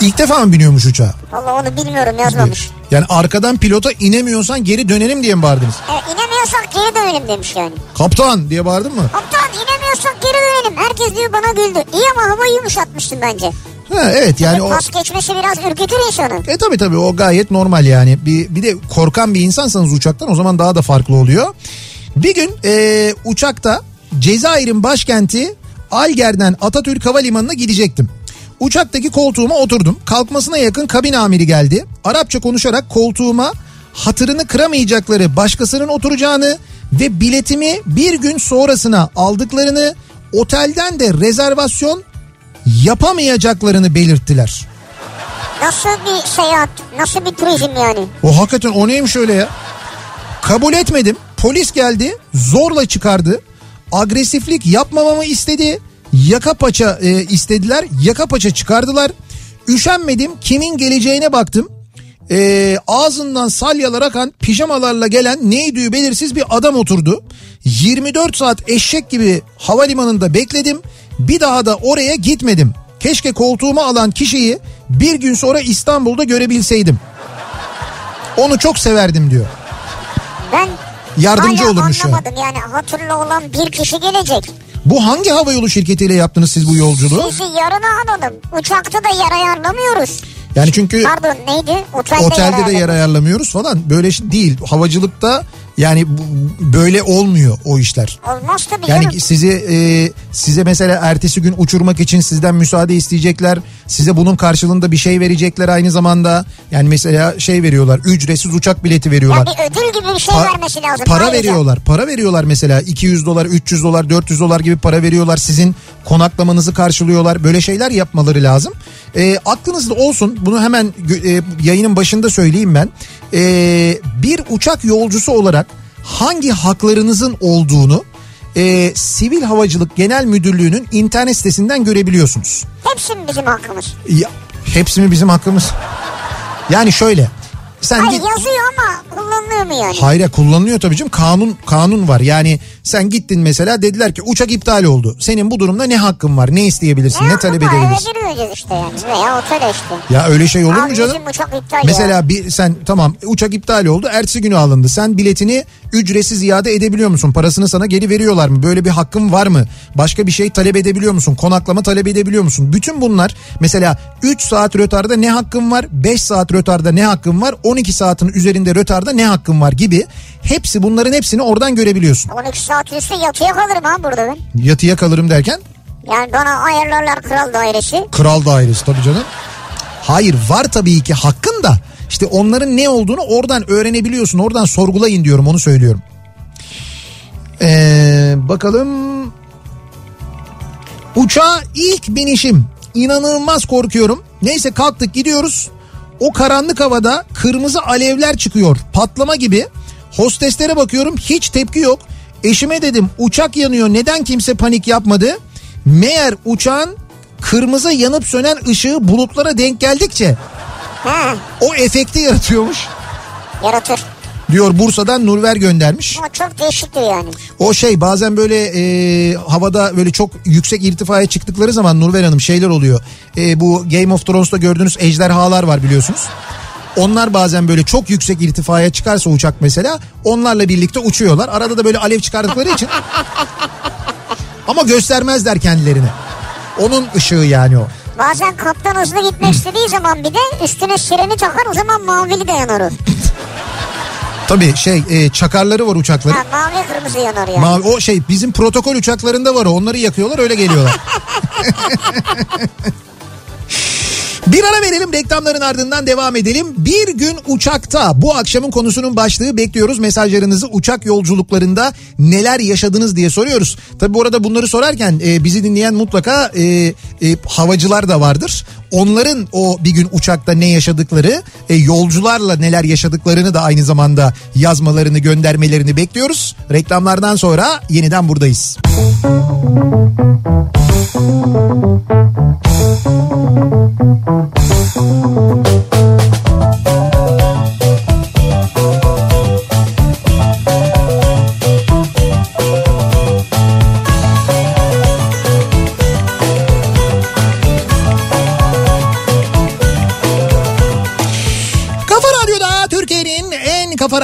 İlk defa mı biniyormuş uçağa? Valla onu bilmiyorum yazmamış. Yani arkadan pilota inemiyorsan geri dönelim diye mi bağırdınız? Evet, inemiyorsak geri dönelim demiş yani. Kaptan diye bağırdın mı? Kaptan inemiyorsak geri dönelim. Herkes diyor bana güldü. İyi ama havayı yumuşatmıştım bence. Ha, evet yani o... Pas geçmesi biraz ürkütür insanı. E tabi tabi o gayet normal yani. Bir, bir de korkan bir insansanız uçaktan o zaman daha da farklı oluyor. Bir gün e, uçakta Cezayir'in başkenti Alger'den Atatürk Havalimanı'na gidecektim. Uçaktaki koltuğuma oturdum. Kalkmasına yakın kabin amiri geldi. Arapça konuşarak koltuğuma hatırını kıramayacakları başkasının oturacağını ve biletimi bir gün sonrasına aldıklarını otelden de rezervasyon yapamayacaklarını belirttiler. Nasıl bir seyahat, nasıl bir turizm yani? O hakikaten o neymiş öyle ya? Kabul etmedim. Polis geldi zorla çıkardı. Agresiflik yapmamamı istedi. Yaka paça e, istediler. Yaka paça çıkardılar. Üşenmedim. Kimin geleceğine baktım. E, ağzından salyalar akan pijamalarla gelen neydi belirsiz bir adam oturdu. 24 saat eşek gibi havalimanında bekledim. Bir daha da oraya gitmedim. Keşke koltuğumu alan kişiyi bir gün sonra İstanbul'da görebilseydim. Onu çok severdim diyor. Ben Yardımcı hala olurmuş anlamadım yani hatırlı olan bir kişi gelecek. Bu hangi havayolu şirketiyle yaptınız siz bu yolculuğu? Sizi yarına alalım. Uçakta da yer ayarlamıyoruz. Yani çünkü Pardon neydi? Otelde, otelde de yer ayarlamıyoruz falan. Böyle şey değil. Havacılıkta yani bu- böyle olmuyor o işler. Olmaz tabii Yani canım. sizi e, size mesela ertesi gün uçurmak için sizden müsaade isteyecekler. Size bunun karşılığında bir şey verecekler aynı zamanda. Yani mesela şey veriyorlar. Ücretsiz uçak bileti veriyorlar. Ya bir ödül gibi bir şey Pa- vermesi lazım. Para ayrıca. veriyorlar. Para veriyorlar mesela 200 dolar, 300 dolar, 400 dolar gibi para veriyorlar. Sizin konaklamanızı karşılıyorlar. Böyle şeyler yapmaları lazım. E, aklınızda olsun. Bunu hemen e, yayının başında söyleyeyim ben. E, bir uçak yolcusu olarak hangi haklarınızın olduğunu e, Sivil Havacılık Genel Müdürlüğü'nün internet sitesinden görebiliyorsunuz. Hepsi mi bizim hakkımız? Ya, hepsi mi bizim hakkımız? Yani şöyle. Sen Hayır git... yazıyor ama kullanılıyor mu yani? Hayır kullanılıyor tabii canım. Kanun kanun var. Yani sen gittin mesela dediler ki uçak iptal oldu. Senin bu durumda ne hakkın var? Ne isteyebilirsin? Ne, talep ama edebilirsin? giriyoruz işte yani. Veya otele işte. ya öyle şey olur Abi mu canım uçak iptal mesela ya. bir sen tamam uçak iptal oldu. Ertesi günü alındı. Sen biletini ücretsiz iade edebiliyor musun? Parasını sana geri veriyorlar mı? Böyle bir hakkın var mı? Başka bir şey talep edebiliyor musun? Konaklama talep edebiliyor musun? Bütün bunlar mesela 3 saat rötarda ne hakkın var? 5 saat rötarda ne hakkın var 12 saatin üzerinde rötarda ne hakkın var gibi hepsi bunların hepsini oradan görebiliyorsun 12 saat üstü yatıya kalırım ha burada ben. yatıya kalırım derken Yani bana ayarlarlar kral dairesi. kral dairesi tabii canım. Hayır var tabii ki hakkın da işte onların ne olduğunu oradan öğrenebiliyorsun oradan sorgulayın diyorum onu söylüyorum. Ee, bakalım uçağa ilk binişim inanılmaz korkuyorum. Neyse kalktık gidiyoruz. O karanlık havada kırmızı alevler çıkıyor patlama gibi. Hosteslere bakıyorum hiç tepki yok. Eşime dedim uçak yanıyor neden kimse panik yapmadı? Meğer uçağın kırmızı yanıp sönen ışığı bulutlara denk geldikçe Ha, o efekti yaratıyormuş. yaratır. Diyor Bursa'dan Nurver göndermiş. Ama çok değişiktir yani. O şey bazen böyle e, havada böyle çok yüksek irtifaya çıktıkları zaman Nurver Hanım şeyler oluyor. E, bu Game of Thrones'ta gördüğünüz ejderhalar var biliyorsunuz. Onlar bazen böyle çok yüksek irtifaya çıkarsa uçak mesela onlarla birlikte uçuyorlar. Arada da böyle alev çıkardıkları için. Ama göstermezler kendilerini. Onun ışığı yani o. Bazen kaptan hızlı gitmek istediği zaman bir de üstüne sireni takar o zaman mavili de yanar. Tabii şey e, çakarları var uçakların. Ha, mavi kırmızı yanar yani. Mavi, o şey bizim protokol uçaklarında var o. Onları yakıyorlar öyle geliyorlar. Bir ara verelim reklamların ardından devam edelim. Bir gün uçakta bu akşamın konusunun başlığı bekliyoruz. Mesajlarınızı uçak yolculuklarında neler yaşadınız diye soruyoruz. Tabi bu arada bunları sorarken e, bizi dinleyen mutlaka e, e, havacılar da vardır. Onların o bir gün uçakta ne yaşadıkları, e, yolcularla neler yaşadıklarını da aynı zamanda yazmalarını, göndermelerini bekliyoruz. Reklamlardan sonra yeniden buradayız. Kafa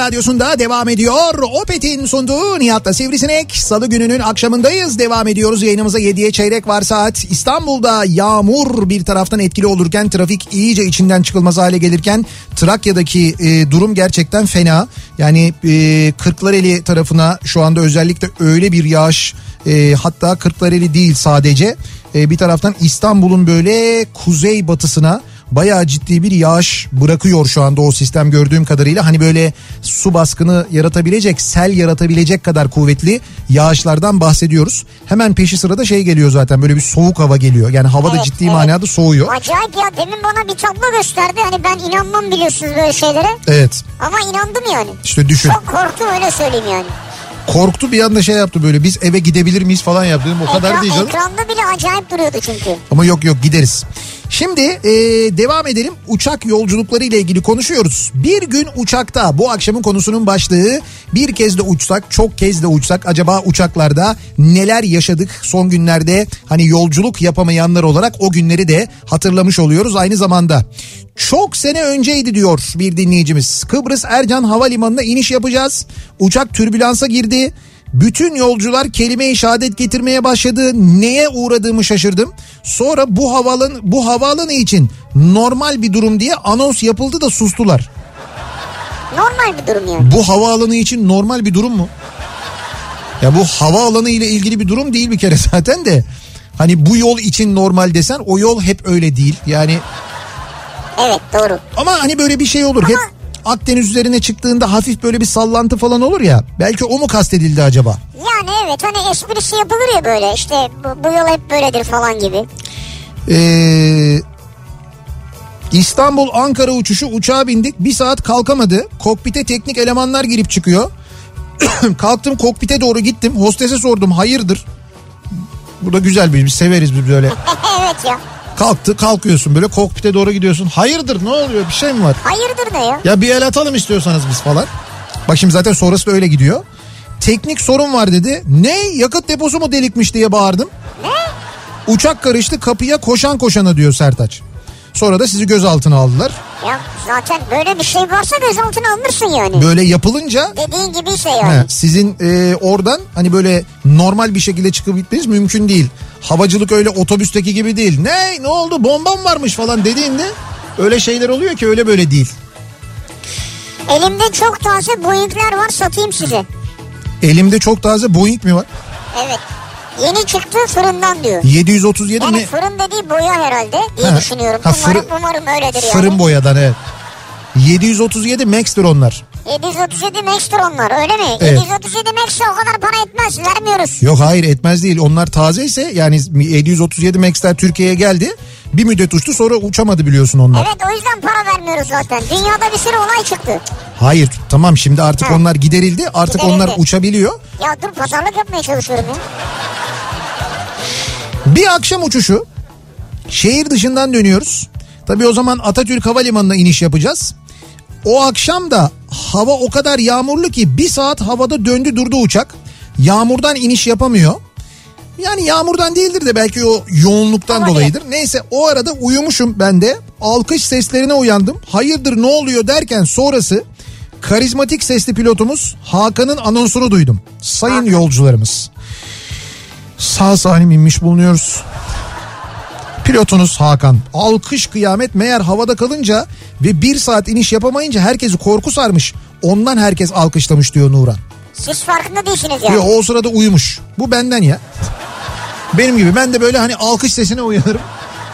radyosunda devam ediyor. Opet'in sunduğu Nihat'la Sivrisinek. Salı gününün akşamındayız. Devam ediyoruz. Yayınımıza 7'ye çeyrek var saat. İstanbul'da yağmur bir taraftan etkili olurken trafik iyice içinden çıkılmaz hale gelirken Trakya'daki e, durum gerçekten fena. Yani e, Kırklareli tarafına şu anda özellikle öyle bir yağış e, hatta Kırklareli değil sadece e, bir taraftan İstanbul'un böyle kuzey batısına bayağı ciddi bir yağış bırakıyor şu anda o sistem gördüğüm kadarıyla. Hani böyle su baskını yaratabilecek, sel yaratabilecek kadar kuvvetli yağışlardan bahsediyoruz. Hemen peşi sırada şey geliyor zaten böyle bir soğuk hava geliyor. Yani havada Evet, ciddi evet. manada soğuyor. Acayip ya demin bana bir tablo gösterdi. Hani ben inanmam biliyorsunuz böyle şeylere. Evet Ama inandım yani. işte düşün. Çok korktum öyle söyleyeyim yani. Korktu bir anda şey yaptı böyle biz eve gidebilir miyiz falan yaptım. O kadar Ekran- değil canım. Ekranda bile acayip duruyordu çünkü. Ama yok yok gideriz. Şimdi e, devam edelim. Uçak yolculukları ile ilgili konuşuyoruz. Bir gün uçakta bu akşamın konusunun başlığı bir kez de uçsak çok kez de uçsak acaba uçaklarda neler yaşadık son günlerde hani yolculuk yapamayanlar olarak o günleri de hatırlamış oluyoruz aynı zamanda. Çok sene önceydi diyor bir dinleyicimiz. Kıbrıs Ercan Havalimanı'na iniş yapacağız. Uçak türbülansa girdi. Bütün yolcular kelime-i şehadet getirmeye başladı. Neye uğradığımı şaşırdım. Sonra bu havaalanı bu havaalanı için normal bir durum diye anons yapıldı da sustular. Normal bir durum yani. Bu havaalanı için normal bir durum mu? Ya bu havaalanı ile ilgili bir durum değil bir kere zaten de. Hani bu yol için normal desen o yol hep öyle değil. Yani Evet doğru. ama hani böyle bir şey olur. Hep Akdeniz üzerine çıktığında hafif böyle bir sallantı falan olur ya. Belki o mu kastedildi acaba? Yani evet hani esprisi yapılır ya böyle işte bu, bu yol hep böyledir falan gibi. Ee, İstanbul Ankara uçuşu uçağa bindik. Bir saat kalkamadı. Kokpite teknik elemanlar girip çıkıyor. Kalktım kokpite doğru gittim. Hostese sordum hayırdır? Bu da güzel bir biz severiz biz böyle. evet ya. Kalktı kalkıyorsun böyle kokpite doğru gidiyorsun. Hayırdır ne oluyor bir şey mi var? Hayırdır ne ya? Ya bir el atalım istiyorsanız biz falan. Bak şimdi zaten sonrası da öyle gidiyor. Teknik sorun var dedi. Ne yakıt deposu mu delikmiş diye bağırdım. Ne? Uçak karıştı kapıya koşan koşana diyor Sertaç. Sonra da sizi gözaltına aldılar. Ya zaten böyle bir şey varsa gözaltına alınırsın yani. Böyle yapılınca Dediğin gibiyse yani. he, sizin e, oradan hani böyle normal bir şekilde çıkıp gitmeniz mümkün değil. Havacılık öyle otobüsteki gibi değil. Ne ne oldu bombam varmış falan dediğinde öyle şeyler oluyor ki öyle böyle değil. Elimde çok taze Boeing'ler var satayım size. Elimde çok taze Boeing mi var? Evet. Yeni çıktı fırından diyor. 737 Yani mi? fırın dediği boya herhalde diye Ha, düşünüyorum. ha, umarım, fırın- umarım öyledir yani. Fırın boyadan evet. 737 Max'tir onlar. 737 Max'tir onlar öyle mi? Evet. 737 Max'e o kadar para etmez vermiyoruz. Yok hayır etmez değil. Onlar taze ise yani 737 Max'ler Türkiye'ye geldi. Bir müddet uçtu sonra uçamadı biliyorsun onlar. Evet o yüzden para vermiyoruz zaten. Dünyada bir sürü olay çıktı. Hayır tamam şimdi artık Ha. onlar giderildi. Artık Giderildi. onlar uçabiliyor. Ya dur pazarlık yapmaya çalışıyorum ya. Bir akşam uçuşu şehir dışından dönüyoruz. Tabii o zaman Atatürk Havalimanı'na iniş yapacağız. O akşam da hava o kadar yağmurlu ki bir saat havada döndü durdu uçak. Yağmurdan iniş yapamıyor. Yani yağmurdan değildir de belki o yoğunluktan Olabilir. dolayıdır. Neyse o arada uyumuşum ben de. Alkış seslerine uyandım. Hayırdır ne oluyor derken sonrası karizmatik sesli pilotumuz Hakan'ın anonsunu duydum. Sayın yolcularımız. Sağ salim inmiş bulunuyoruz. Pilotunuz Hakan. Alkış kıyamet meğer havada kalınca ve bir saat iniş yapamayınca herkesi korku sarmış. Ondan herkes alkışlamış diyor Nuran. Siz farkında değilsiniz yani. Yo, o sırada uyumuş. Bu benden ya. Benim gibi ben de böyle hani alkış sesine uyanırım.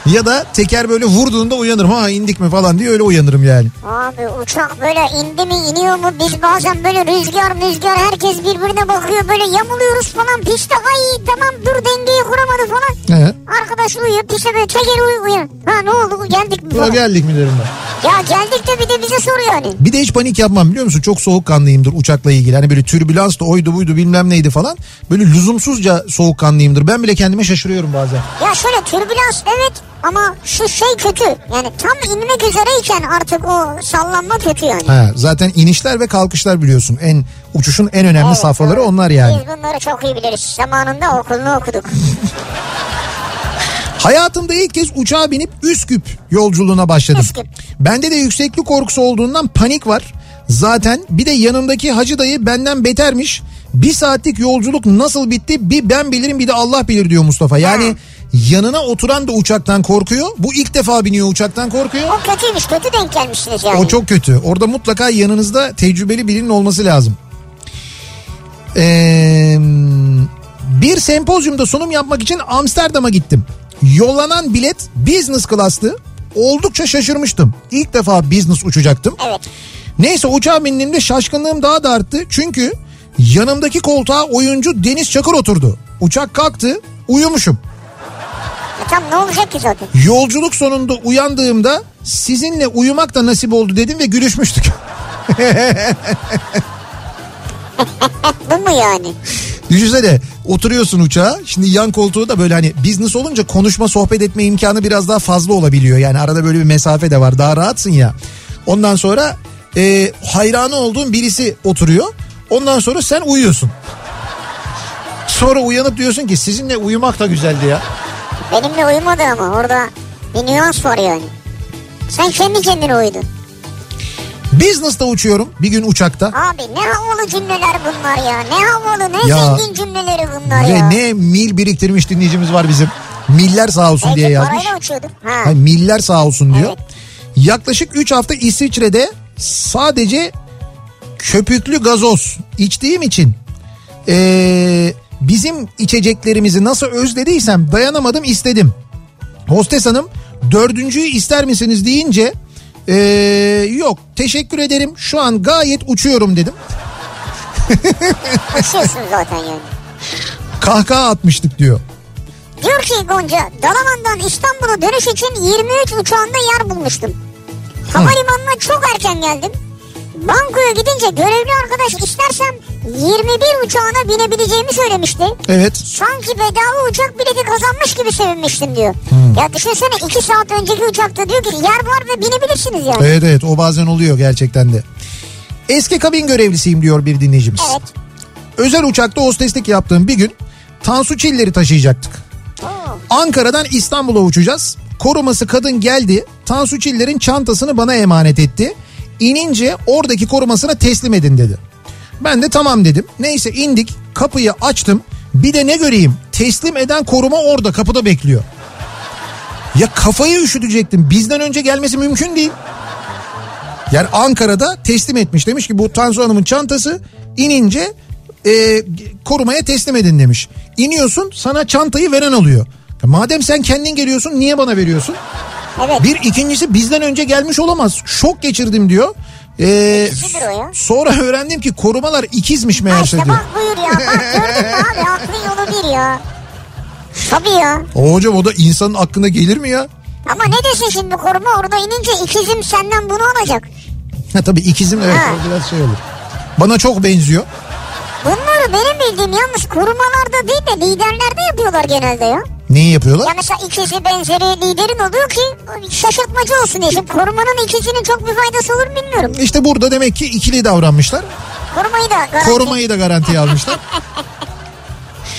Ya da teker böyle vurduğunda uyanırım. Ha indik mi falan diye öyle uyanırım yani. Abi uçak böyle indi mi iniyor mu biz bazen böyle rüzgar rüzgar herkes birbirine bakıyor böyle yamuluyoruz falan piste ay tamam dur dengeyi kuramadı falan. He. Arkadaş uyuyor piste böyle teker uyu uyan. Ha ne oldu geldik mi Ya falan. geldik mi derim ben. Ya geldik de bir de bize soruyor hani. Bir de hiç panik yapmam biliyor musun? Çok soğukkanlıyımdır uçakla ilgili. Hani böyle türbülans da oydu buydu bilmem neydi falan. Böyle lüzumsuzca soğukkanlıyımdır. Ben bile kendime şaşırıyorum bazen. Ya şöyle türbülans evet ama şu şey kötü. Yani tam inmek üzereyken artık o sallanma kötü yani. Ha, zaten inişler ve kalkışlar biliyorsun. En uçuşun en önemli Evet, safhaları doğru. onlar yani. Biz bunları çok iyi biliriz. Zamanında okulunu okuduk. Hayatımda ilk kez uçağa binip Üsküp yolculuğuna başladım. Üsküp. Bende de yükseklik korkusu olduğundan panik var. Zaten bir de yanımdaki hacı dayı benden betermiş. Bir saatlik yolculuk nasıl bitti bir ben bilirim bir de Allah bilir diyor Mustafa. Yani yanına oturan da uçaktan korkuyor. Bu ilk defa biniyor uçaktan korkuyor. O kötüymüş. Kötü denk gelmişsiniz yani. O çok kötü. Orada mutlaka yanınızda tecrübeli birinin olması lazım. Ee, bir sempozyumda sunum yapmak için Amsterdam'a gittim. Yollanan bilet business class'tı. Oldukça şaşırmıştım. İlk defa business uçacaktım. Evet. Neyse uçağa bindiğimde şaşkınlığım daha da arttı. Çünkü yanımdaki koltuğa oyuncu Deniz Çakır oturdu. Uçak kalktı uyumuşum. E tam ne olacak ki zaten? Yolculuk sonunda uyandığımda sizinle uyumak da nasip oldu dedim ve gülüşmüştük. Bu mu yani? Düşünsene oturuyorsun uçağa şimdi yan koltuğu da böyle hani business olunca konuşma sohbet etme imkanı biraz daha fazla olabiliyor. Yani arada böyle bir mesafe de var daha rahatsın ya. Ondan sonra e, hayranı olduğun birisi oturuyor. Ondan sonra sen uyuyorsun. Sonra uyanıp diyorsun ki sizinle uyumak da güzeldi ya. Benimle uyumadı ama orada bir nüans var yani. Sen kendi kendine uyudun. Business'ta uçuyorum bir gün uçakta. Abi ne havalı cümleler bunlar ya. Ne havalı ne Ya. zengin cümleleri bunlar Ve ya. ne mil biriktirmiş dinleyicimiz var bizim. Miller sağ olsun Belki diye yazmış. Ha. Hayır, miller sağ olsun diyor. Evet. Yaklaşık 3 hafta İsviçre'de sadece köpüklü gazoz içtiğim için ee, bizim içeceklerimizi nasıl özlediysem dayanamadım istedim. Hostes hanım dördüncüyü ister misiniz deyince ee, yok teşekkür ederim şu an gayet uçuyorum dedim. Uçuyorsun zaten yani. Kahkaha atmıştık diyor. Diyor ki Gonca Dalaman'dan İstanbul'a dönüş için 23 uçağında yer bulmuştum. Havalimanına çok erken geldim. Bankoya gidince görevli arkadaş istersem 21 uçağına binebileceğimi söylemişti. Evet. Sanki bedava uçak bileti kazanmış gibi sevinmiştim diyor. Ya düşünsene 2 saat önceki uçakta diyor ki yer var ve binebilirsiniz yani. Evet evet o bazen oluyor gerçekten de. Eski kabin görevlisiyim diyor bir dinleyicimiz. Evet. Özel uçakta hosteslik yaptığım bir gün Tansu Çiller'i taşıyacaktık. Oo. Ankara'dan İstanbul'a uçacağız. Koruması kadın geldi. Tansu Çiller'in çantasını bana emanet etti. İnince oradaki korumasına teslim edin dedi. Ben de tamam dedim. Neyse indik kapıyı açtım. Bir de ne göreyim teslim eden koruma orada kapıda bekliyor. Ya kafayı üşütecektim. Bizden önce gelmesi mümkün değil. Yani Ankara'da teslim etmiş. Demiş ki bu Tansu Hanım'ın çantası inince e, korumaya teslim edin demiş. İniyorsun sana çantayı veren oluyor. Ya madem sen kendin geliyorsun niye bana veriyorsun? Evet. Bir ikincisi bizden önce gelmiş olamaz. Şok geçirdim diyor. Ee, sonra öğrendim ki korumalar ikizmiş meğerse diyor. bak buyur ya. Bak gördün mü abi aklın yolu bir ya. Tabii ya. O hocam o da insanın aklına gelir mi ya? Ama ne desin şimdi koruma orada inince ikizim senden bunu alacak. Ha tabii ikizim evet Ha. o biraz şey olur. Bana çok benziyor. Bunları benim bildiğim yalnız korumalarda değil de liderlerde yapıyorlar genelde ya. Neyi yapıyorlar? Ya mesela ikizi benzeri liderin oluyor ki şaşırtmacı olsun diye. Şimdi korumanın ikisinin çok bir faydası olur mu bilmiyorum. İşte burada demek ki ikili davranmışlar. Korumayı da garanti. Korumayı da garantiye almışlar.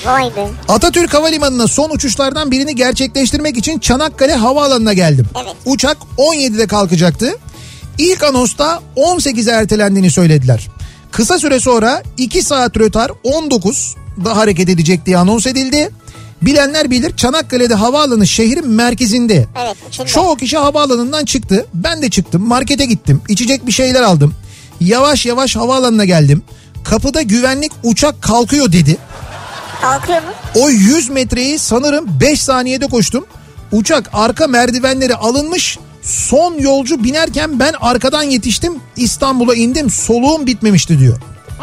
Vay be. Atatürk Havalimanı'na son uçuşlardan birini gerçekleştirmek için Çanakkale Havaalanı'na geldim. Evet. Uçak 17'de kalkacaktı. İlk anonsta 18'e ertelendiğini söylediler. Kısa süre sonra 2 saat rötar 19'da hareket edecek diye anons edildi. Bilenler bilir Çanakkale'de havaalanı şehrin merkezinde. Evet içinde. Çoğu kişi havaalanından çıktı. Ben de çıktım. Markete gittim. İçecek bir şeyler aldım. Yavaş yavaş havaalanına geldim. Kapıda güvenlik uçak kalkıyor dedi. Kalkıyor mu? O 100 metreyi sanırım 5 saniyede koştum. Uçak arka merdivenleri alınmış. Son yolcu binerken ben arkadan yetiştim. İstanbul'a indim. Soluğum bitmemişti diyor.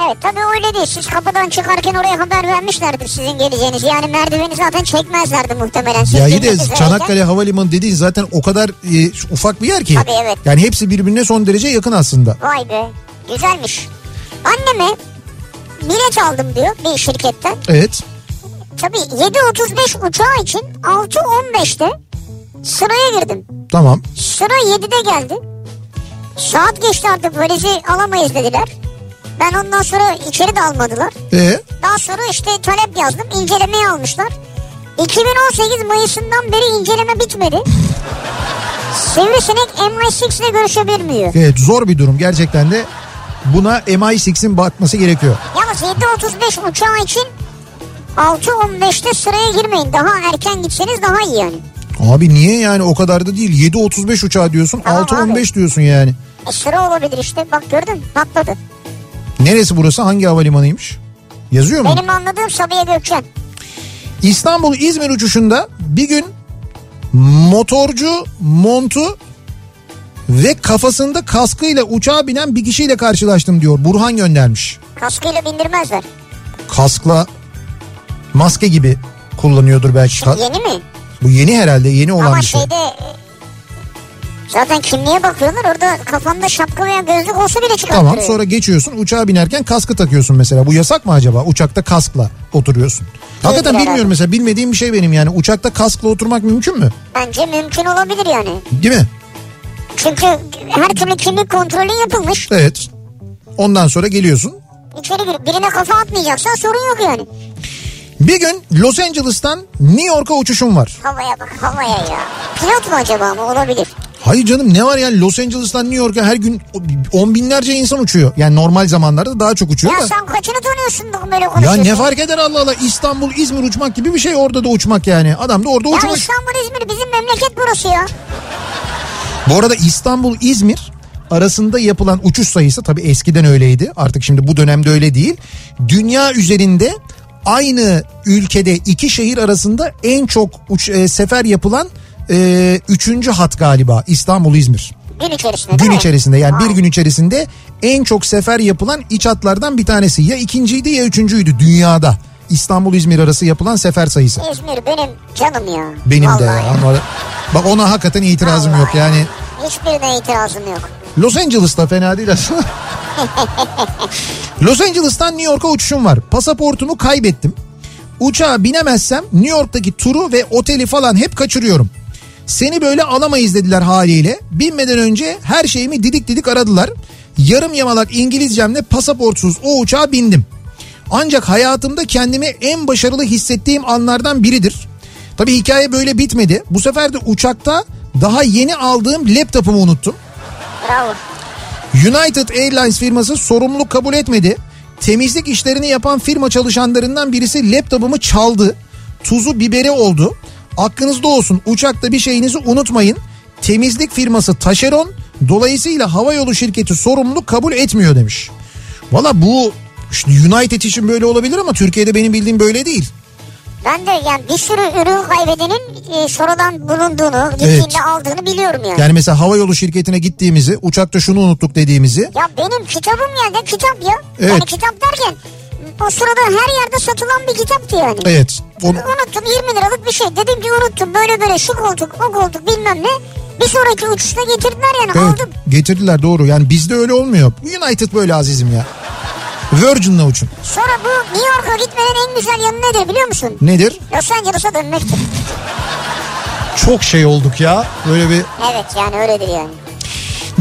Evet tabii öyle değil. Siz kapıdan çıkarken oraya haber vermişlerdir sizin geleceğinizi. Yani merdiveni zaten çekmezlerdi muhtemelen. Siz Ya iyi de Çanakkale Havalimanı dediğin zaten o kadar e, ufak bir yer ki. Tabii, evet. Yani hepsi birbirine son derece yakın aslında. Vay be güzelmiş. Anneme bilet aldım diyor bir şirketten. Evet. Tabii 7.35 uçağı için 6.15'te sıraya girdim. Tamam. Sıra 7'de geldi. Saat geçti artık valizi alamayız dediler. Ben ondan sonra içeri de almadılar. E Daha sonra işte talep yazdım. incelemeyi almışlar. 2018 Mayıs'ından beri inceleme bitmedi. Sivrisinek MI6 ile görüşebilmiyor. evet zor bir durum gerçekten de buna MI6'in bakması gerekiyor. Yalnız 7.35 uçağı için 6.15'te sıraya girmeyin. Daha erken gitseniz daha iyi yani. Abi niye yani o kadar da değil 7.35 uçağı diyorsun Tamam 6.15 diyorsun yani. E sıra olabilir işte. Bak gördün patladı. Neresi burası hangi havalimanıymış? Yazıyor mu? Benim anladığım Sabiha Gökçen. İstanbul İzmir uçuşunda bir gün motorcu montu ve kafasında kaskıyla uçağa binen bir kişiyle karşılaştım diyor. Burhan göndermiş. Kaskıyla bindirmezler. Kaskla maske gibi kullanıyordur belki. Ka- Yeni mi? Bu yeni herhalde yeni olan Ama bir şey. şeyde e, zaten kimliğe bakıyorlar orada kafanda şapka veya gözlük olsa bile çıkartıyor. Tamam sonra geçiyorsun uçağa binerken kaskı takıyorsun mesela. Bu yasak mı acaba? Uçakta kaskla oturuyorsun. Hakikaten herhalde. bilmiyorum mesela bilmediğim bir şey benim yani. Uçakta kaskla oturmak mümkün mü? Bence mümkün olabilir yani. Değil mi? Çünkü her türlü kimlik kontrolü yapılmış. Evet. Ondan sonra geliyorsun. İçeri girip birine kafa atmayacaksan sorun yok yani. Bir gün Los Angeles'tan New York'a uçuşum var. Havaya bak havaya ya. Pilot mu acaba ama olabilir. Hayır canım ne var yani Los Angeles'tan New York'a her gün on binlerce insan uçuyor. Yani normal zamanlarda daha çok uçuyor Ya da. sen kaçını tanıyorsun da böyle Ya konuşuyorsun? ne fark eder Allah Allah İstanbul İzmir uçmak gibi bir şey orada da uçmak yani. Adam da orada Ya uçmak. İstanbul İzmir bizim memleket burası ya. Bu arada İstanbul İzmir arasında yapılan uçuş sayısı tabii eskiden öyleydi. Artık şimdi bu dönemde öyle değil. Dünya üzerinde aynı ülkede iki şehir arasında en çok uç, e, sefer yapılan e, üçüncü hat galiba İstanbul İzmir. Gün içerisinde Gün içerisinde yani bir Vay. gün içerisinde en çok sefer yapılan iç hatlardan bir tanesi. Ya ikinciydi ya üçüncüydü dünyada. İstanbul İzmir arası yapılan sefer sayısı. İzmir benim canım ya. Benim de Vallahi. ya. Ama bak ona hakikaten itirazım Vallahi. yok yani. Hiçbirine itirazım yok. Los Angeles'ta fena değil aslında. Los Angeles'tan New York'a uçuşum var. Pasaportumu kaybettim. Uçağa binemezsem New York'taki turu ve oteli falan hep kaçırıyorum. Seni böyle alamayız dediler haliyle. Binmeden önce her şeyimi didik didik aradılar. Yarım yamalak İngilizcemle pasaportsuz o uçağa bindim. Ancak hayatımda kendimi en başarılı hissettiğim anlardan biridir. Tabii hikaye böyle bitmedi. Bu sefer de uçakta daha yeni aldığım laptopumu unuttum. Bravo. United Airlines firması sorumluluk kabul etmedi. Temizlik işlerini yapan firma çalışanlarından birisi laptopumu çaldı. Tuzu biberi oldu. Aklınızda olsun uçakta bir şeyinizi unutmayın. Temizlik firması taşeron dolayısıyla havayolu şirketi sorumluluk kabul etmiyor demiş. Valla bu işte United için böyle olabilir ama Türkiye'de benim bildiğim böyle değil. Ben de yani bir sürü ürün kaybedenin e, sonradan bulunduğunu, gittiğinde Evet. aldığını biliyorum yani. Yani mesela havayolu şirketine gittiğimizi uçakta şunu unuttuk dediğimizi Ya benim kitabım geldi kitap ya. Evet. Yani kitap derken o sırada her yerde satılan bir kitaptı yani. evet onu, Unuttum 20 liralık bir şey. Dedim ki unuttum böyle böyle şu koltuk o koltuk bilmem ne. Bir sonraki uçuşta getirdiler yani Evet aldım. getirdiler doğru. Yani bizde öyle olmuyor. United böyle azizim ya. Virgin'la uçun. Sonra bu New York'a gitmenin en güzel yanı nedir biliyor musun? Nedir? Los Angeles'a dönmektir. Çok şey olduk ya. Böyle bir Evet yani öyledir yani.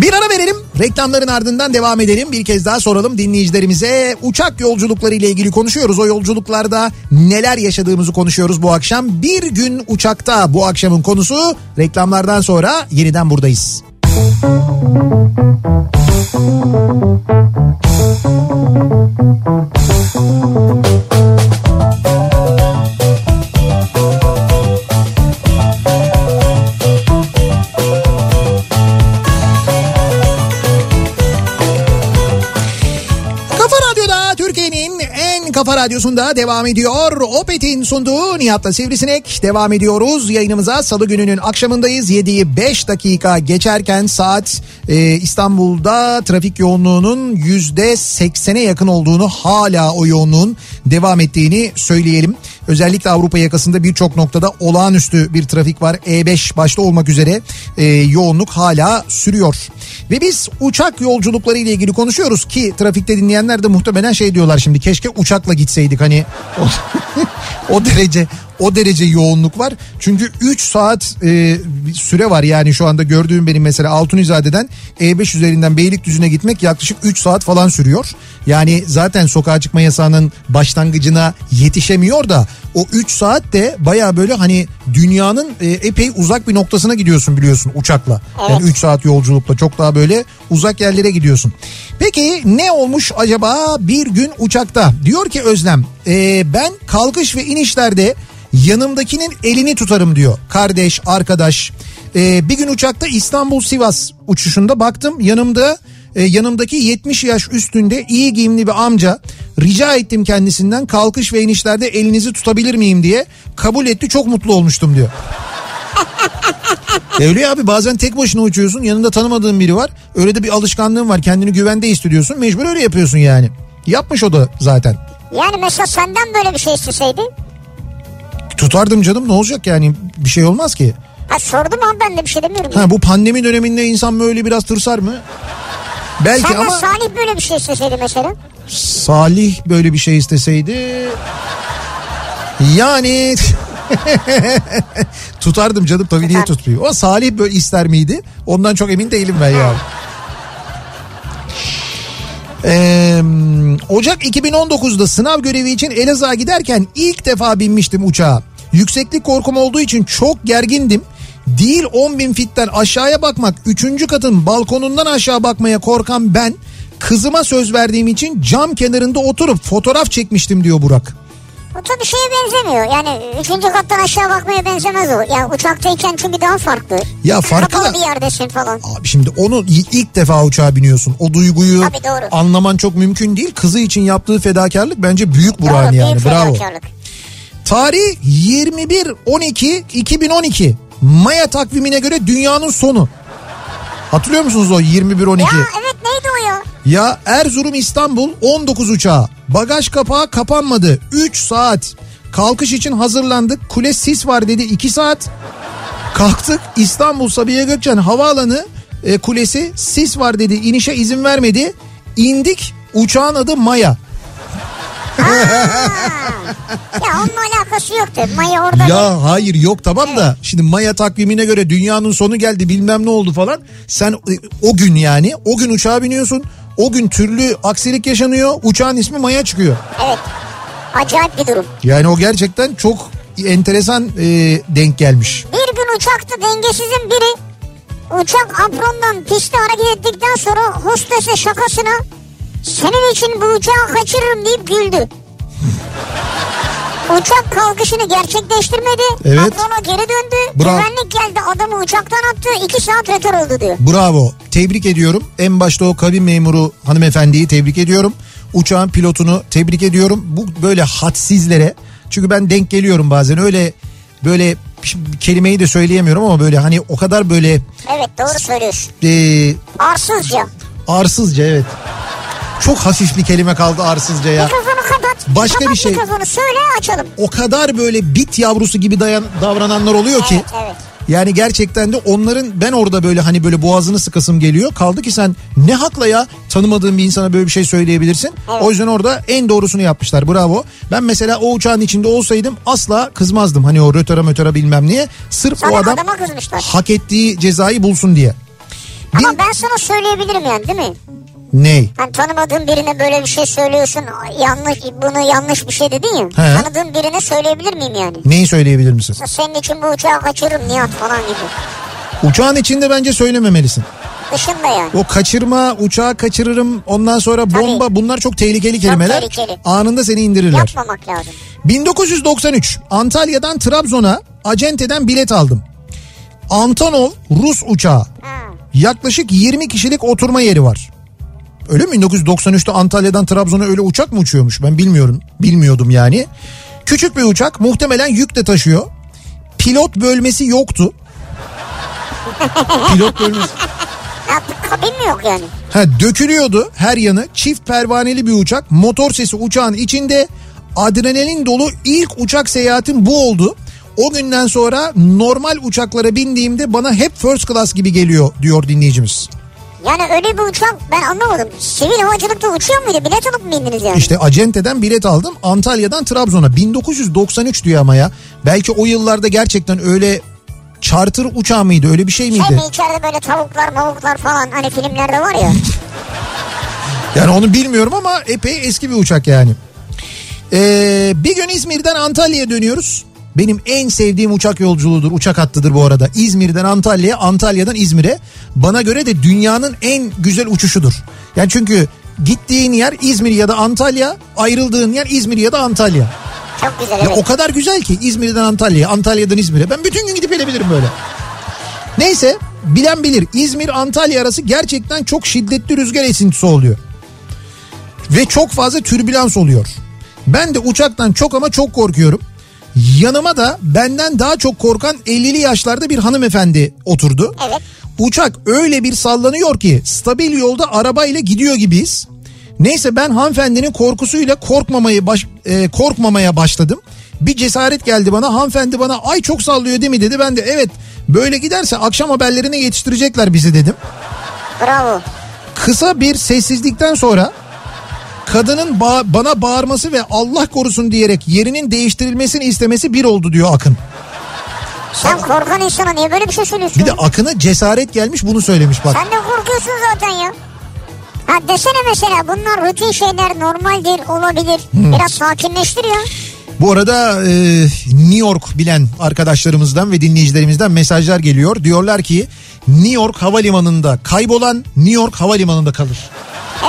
Bir ara verelim. Reklamların ardından devam edelim. Bir kez daha soralım dinleyicilerimize. Uçak yolculukları ile ilgili konuşuyoruz. O yolculuklarda neler yaşadığımızı konuşuyoruz bu akşam. Bir gün uçakta bu akşamın konusu. Reklamlardan sonra yeniden buradayız. Kafa Radyo'da Kafa Radyosu'nda devam ediyor. Opet'in sunduğu Nihat'la Sivrisinek devam ediyoruz. Yayınımıza salı gününün akşamındayız. 7'yi 5 dakika geçerken saat e, İstanbul'da trafik yoğunluğunun %80'e yakın olduğunu hala o yoğunluğun devam ettiğini söyleyelim. Özellikle Avrupa yakasında birçok noktada olağanüstü bir trafik var. E5 başta olmak üzere e, yoğunluk hala sürüyor. Ve biz uçak yolculukları ile ilgili konuşuyoruz ki trafikte dinleyenler de muhtemelen şey diyorlar şimdi keşke uçakla gitseydik hani o, o derece o derece yoğunluk var. Çünkü 3 saat e, süre var yani şu anda gördüğüm benim mesela Altunizade'den E5 üzerinden Beylikdüzü'ne gitmek yaklaşık 3 saat falan sürüyor. Yani zaten sokağa çıkma yasağının başlangıcına yetişemiyor da o 3 saat de baya böyle hani dünyanın e, epey uzak bir noktasına gidiyorsun biliyorsun uçakla. Yani 3 saat yolculukla çok daha böyle uzak yerlere gidiyorsun. Peki ne olmuş acaba bir gün uçakta? Diyor ki Özlem e, ben kalkış ve inişlerde yanımdakinin elini tutarım diyor. Kardeş, arkadaş. Ee, bir gün uçakta İstanbul Sivas uçuşunda baktım yanımda e, yanımdaki 70 yaş üstünde iyi giyimli bir amca rica ettim kendisinden kalkış ve inişlerde elinizi tutabilir miyim diye kabul etti çok mutlu olmuştum diyor. E Öyle abi bazen tek başına uçuyorsun yanında tanımadığın biri var öyle de bir alışkanlığın var kendini güvende hissediyorsun mecbur öyle yapıyorsun yani. Yapmış o da zaten. Yani mesela senden böyle bir şey isteseydi. Tutardım canım ne olacak yani bir şey olmaz ki. Ha sordum ama ben de bir şey demiyorum. Ha bu pandemi döneminde insan böyle biraz tırsar mı? Belki Senden ama Salih böyle bir şey isteseydi mesela. Salih böyle bir şey isteseydi yani tutardım canım tabii niye tutmayayım. O Salih böyle ister miydi? Ondan çok emin değilim ben ya. Ee, Ocak 2019'da sınav görevi için Elazığ'a giderken ilk defa binmiştim uçağa. Yükseklik korkum olduğu için çok gergindim. Değil 10 bin fitten aşağıya bakmak, 3. katın balkonundan aşağı bakmaya korkan ben kızıma söz verdiğim için cam kenarında oturup fotoğraf çekmiştim diyor Burak. O tabii şeye benzemiyor. Yani üçüncü kattan aşağı bakmaya benzemez o. Yani uçaktayken çünkü daha farklı. Ya farkı Kapalı da- bir yerdesin falan. Abi şimdi onu ilk defa uçağa biniyorsun. O duyguyu anlaman çok mümkün değil. Kızı için yaptığı fedakarlık bence büyük Burak'ın yani. büyük Bravo. fedakarlık. Tarih 21-12-2012. Maya takvimine göre dünyanın sonu. Hatırlıyor musunuz o 21-12? Ya evet neydi o ya? Ya Erzurum İstanbul 19 uçağı. Bagaj kapağı kapanmadı. 3 saat. Kalkış için hazırlandık. Kule sis var dedi 2 saat. Kalktık İstanbul Sabiha Gökçen Havaalanı e, kulesi sis var dedi. İnişe izin vermedi. İndik uçağın adı Maya. Ya onunla alakası yoktu. Maya orada değil. Ya hayır yok tamam da şimdi Maya takvimine göre dünyanın sonu geldi bilmem ne oldu falan. Sen e, o gün yani o gün uçağa biniyorsun. O gün türlü aksilik yaşanıyor. Uçağın ismi Maya çıkıyor. Evet. Acayip bir durum. Yani o gerçekten çok enteresan e, denk gelmiş. Bir gün uçakta dengesizin biri uçak aprondan piste hareket ettikten sonra hostese şakasına senin için bu uçağı kaçırırım deyip güldü. Uçak kalkışını gerçekleştirmedi. Evet. Aprona geri döndü. Bravo. Güvenlik geldi adamı uçaktan attı. iki saat rötar oldu diyor. Bravo. Tebrik ediyorum. En başta o kabin memuru hanımefendiyi tebrik ediyorum. Uçağın pilotunu tebrik ediyorum. Bu böyle hadsizlere çünkü ben denk geliyorum bazen öyle böyle kelimeyi de söyleyemiyorum ama böyle hani o kadar böyle Evet doğru söylüyorsun. e, Arsızca. arsızca evet. Çok hafif bir kelime kaldı arsızca ya. Mikrofonu kapat. Başka kapat bir şey. mikrofonu söyle açalım. O kadar böyle bit yavrusu gibi dayan, davrananlar oluyor ki. Evet evet. Yani gerçekten de onların ben orada böyle hani böyle boğazını sıkasım geliyor. Kaldı ki sen ne hakla ya tanımadığın bir insana böyle bir şey söyleyebilirsin. Evet. O yüzden orada en doğrusunu yapmışlar bravo. Ben mesela o uçağın içinde olsaydım asla kızmazdım. Hani o rötara mötara bilmem niye. Sırf Sana o adam hak ettiği cezayı bulsun diye. Ama Bin- ben sana söyleyebilirim yani değil mi? Ney? Hani tanımadığın birine böyle bir şey söylüyorsun. Yanlış bunu yanlış bir şey dedin ya. He. Tanıdığın birine söyleyebilir miyim yani? Neyi söyleyebilir misin? Senin için bu uçağı kaçırırım Nihat falan gibi. Uçağın içinde bence söylememelisin. Dışında yani. O kaçırma, uçağı kaçırırım, ondan sonra bomba bunlar çok tehlikeli kelimeler. tehlikeli. Anında seni indirirler. Yapmamak lazım. 1993 Antalya'dan Trabzon'a acenteden bilet aldım. Antonov Rus uçağı. Ha. Yaklaşık 20 kişilik oturma yeri var. Öyle mi? 1993'te Antalya'dan Trabzon'a öyle uçak mı uçuyormuş? Ben bilmiyorum. Bilmiyordum yani. Küçük bir uçak muhtemelen yük de taşıyor. Pilot bölmesi yoktu. Pilot bölmesi. Ya kabin mi yok yani? Ha dökülüyordu her yanı. Çift pervaneli bir uçak. Motor sesi uçağın içinde. Adrenalin dolu ilk uçak seyahatim bu oldu. O günden sonra normal uçaklara bindiğimde bana hep first class gibi geliyor diyor dinleyicimiz. Yani öyle bir uçak ben anlamadım. Sivil havacılıkta uçuyor muydu? Bilet alıp mı bindiniz yani? İşte Acente'den bilet aldım. Antalya'dan Trabzon'a 1993 diyor ama ya. Belki o yıllarda gerçekten öyle charter uçağı mıydı öyle bir şey miydi? Şey mi içeride böyle tavuklar mavuklar falan hani filmlerde var ya. Yani onu bilmiyorum ama epey eski bir uçak yani. Ee, bir gün İzmir'den Antalya'ya dönüyoruz. Benim en sevdiğim uçak yolculuğudur, uçak hattıdır bu arada. İzmir'den Antalya'ya, Antalya'dan İzmir'e. Bana göre de dünyanın en güzel uçuşudur. Yani çünkü gittiğin yer İzmir ya da Antalya, ayrıldığın yer İzmir ya da Antalya. Çok güzel Ya evet. o kadar güzel ki İzmir'den Antalya'ya, Antalya'dan İzmir'e. Ben bütün gün gidip gelebilirim böyle. Neyse bilen bilir İzmir Antalya arası gerçekten çok şiddetli rüzgar esintisi oluyor. Ve çok fazla türbülans oluyor. Ben de uçaktan çok ama çok korkuyorum. Yanıma da benden daha çok korkan 50'li yaşlarda bir hanımefendi oturdu. Evet. Uçak öyle bir sallanıyor ki stabil yolda arabayla gidiyor gibiyiz. Neyse ben hanımefendinin korkusuyla korkmamayı baş, e, korkmamaya başladım. Bir cesaret geldi bana. Hanımefendi bana ay çok sallıyor değil mi dedi. Ben de evet böyle giderse akşam haberlerine yetiştirecekler bizi dedim. Bravo. Kısa bir sessizlikten sonra kadının ba- bana bağırması ve Allah korusun diyerek yerinin değiştirilmesini istemesi bir oldu diyor Akın. Sen korkan insana niye böyle bir şey söylüyorsun? Bir de Akın'a cesaret gelmiş bunu söylemiş bak. Sen de korkuyorsun zaten ya. Ha desene mesela bunlar rutin şeyler normaldir olabilir. Hmm. Biraz sakinleştir ya. Bu arada e, New York bilen arkadaşlarımızdan ve dinleyicilerimizden mesajlar geliyor. Diyorlar ki New York havalimanında kaybolan New York havalimanında kalır.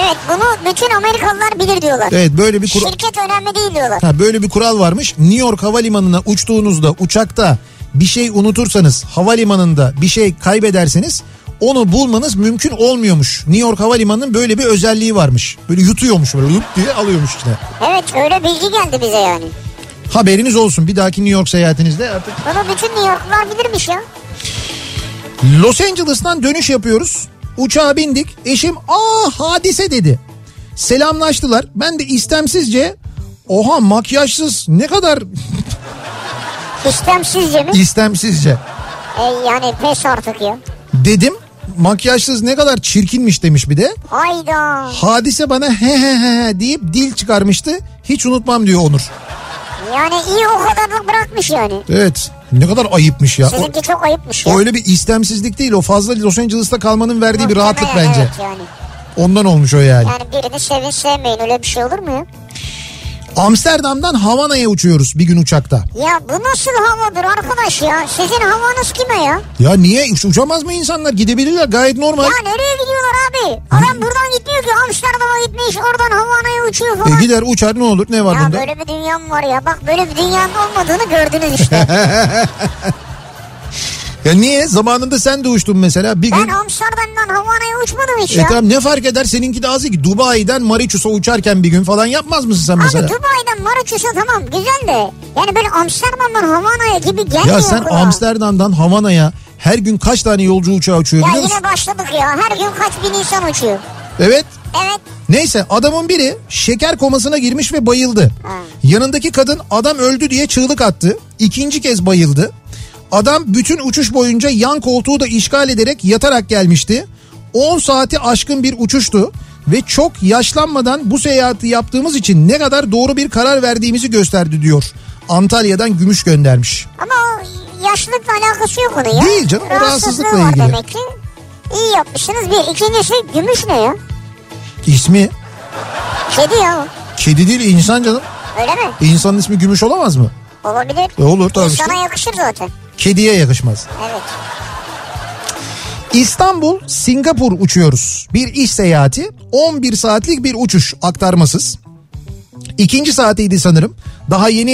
Evet bunu bütün Amerikalılar bilir diyorlar. Evet böyle bir kural Şirket önemli değil diyorlar. ha, böyle bir kural varmış. New York havalimanına uçtuğunuzda uçakta bir şey unutursanız havalimanında bir şey kaybederseniz onu bulmanız mümkün olmuyormuş. New York havalimanının böyle bir özelliği varmış. Böyle yutuyormuş böyle yup diye alıyormuş işte. Evet öyle bilgi geldi bize yani. Haberiniz olsun bir dahaki New York seyahatinizde artık Bunu bütün New Yorklular bilirmiş ya. Los Angeles'tan dönüş yapıyoruz. Uçağa bindik. Eşim aa hadise dedi. Selamlaştılar. Ben de istemsizce oha makyajsız ne kadar İstemsizce mi? istemsizce E, yani pes artık ya. dedim. Makyajsız ne kadar çirkinmiş demiş bir de. Hayda. Hadise bana he he he he deyip dil çıkarmıştı. Hiç unutmam diyor Onur. Yani iyi o kadarlık bırakmış yani. Evet ne kadar ayıpmış ya. O, Sizinki çok ayıpmış ya. o öyle bir istemsizlik değil o fazla Los Angeles'ta kalmanın verdiği bir rahatlık bence. Evet yani. Ondan olmuş o yani. Yani birini sevin sevmeyin öyle bir şey olur mu ya? Amsterdam'dan Havana'ya uçuyoruz bir gün uçakta. Ya bu nasıl havadır arkadaş ya? Sizin havanız kime ya? Ya niye Uç- uçamaz mı insanlar gidebilirler gayet normal. Ya nereye gidiyorlar abi? Adam buradan gitmiyor ki Amsterdam'a gitmiş oradan Havana'ya uçuyor falan. E gider uçar ne olur ne var ya bunda? böyle bir dünya mı var ya? Bak böyle bir dünyanın olmadığını gördünüz işte. Ya niye zamanında sen de uçtun mesela bir ben gün. Amsterdam'dan Havana'ya uçmadım hiç E ya. tamam ne fark eder seninki de az ki Dubai'den Mauritius'a uçarken bir gün falan yapmaz mısın sen mesela? Abi Dubai'den Mauritius'a tamam güzel de. Yani böyle Amsterdam'dan Havana'ya gibi gelmiyor ya sen kulağa. Amsterdam'dan Havana'ya her gün kaç tane yolcu uçağı uçuyor Ya biliyor musun? yine başladık ya. Her gün kaç bin insan uçuyor. Evet. Evet. Neyse adamın biri şeker komasına girmiş ve bayıldı. Yanındaki kadın adam öldü diye çığlık attı. İkinci kez bayıldı. Adam bütün uçuş boyunca yan koltuğu da işgal ederek yatarak gelmişti. 10 saati aşkın bir uçuştu ve çok yaşlanmadan bu seyahati yaptığımız için ne kadar doğru bir karar verdiğimizi gösterdi diyor. Antalya'dan gümüş göndermiş. Ama yaşlılıkla alakası yok onun ya. Değil canım, rahatsızlıkla var ilgili. demek ki. İyi yapmışsınız bir. İkincisi gümüş ne ya? İsmi Kedi ya kedi değil insan canım. Öyle mi? İnsanın ismi gümüş olamaz mı? Olabilir. E olur tabii işte. İnsana yakışır zaten. Kediye yakışmaz. Evet. İstanbul Singapur uçuyoruz. Bir iş seyahati 11 saatlik bir uçuş aktarmasız. İkinci saatiydi sanırım. Daha yeni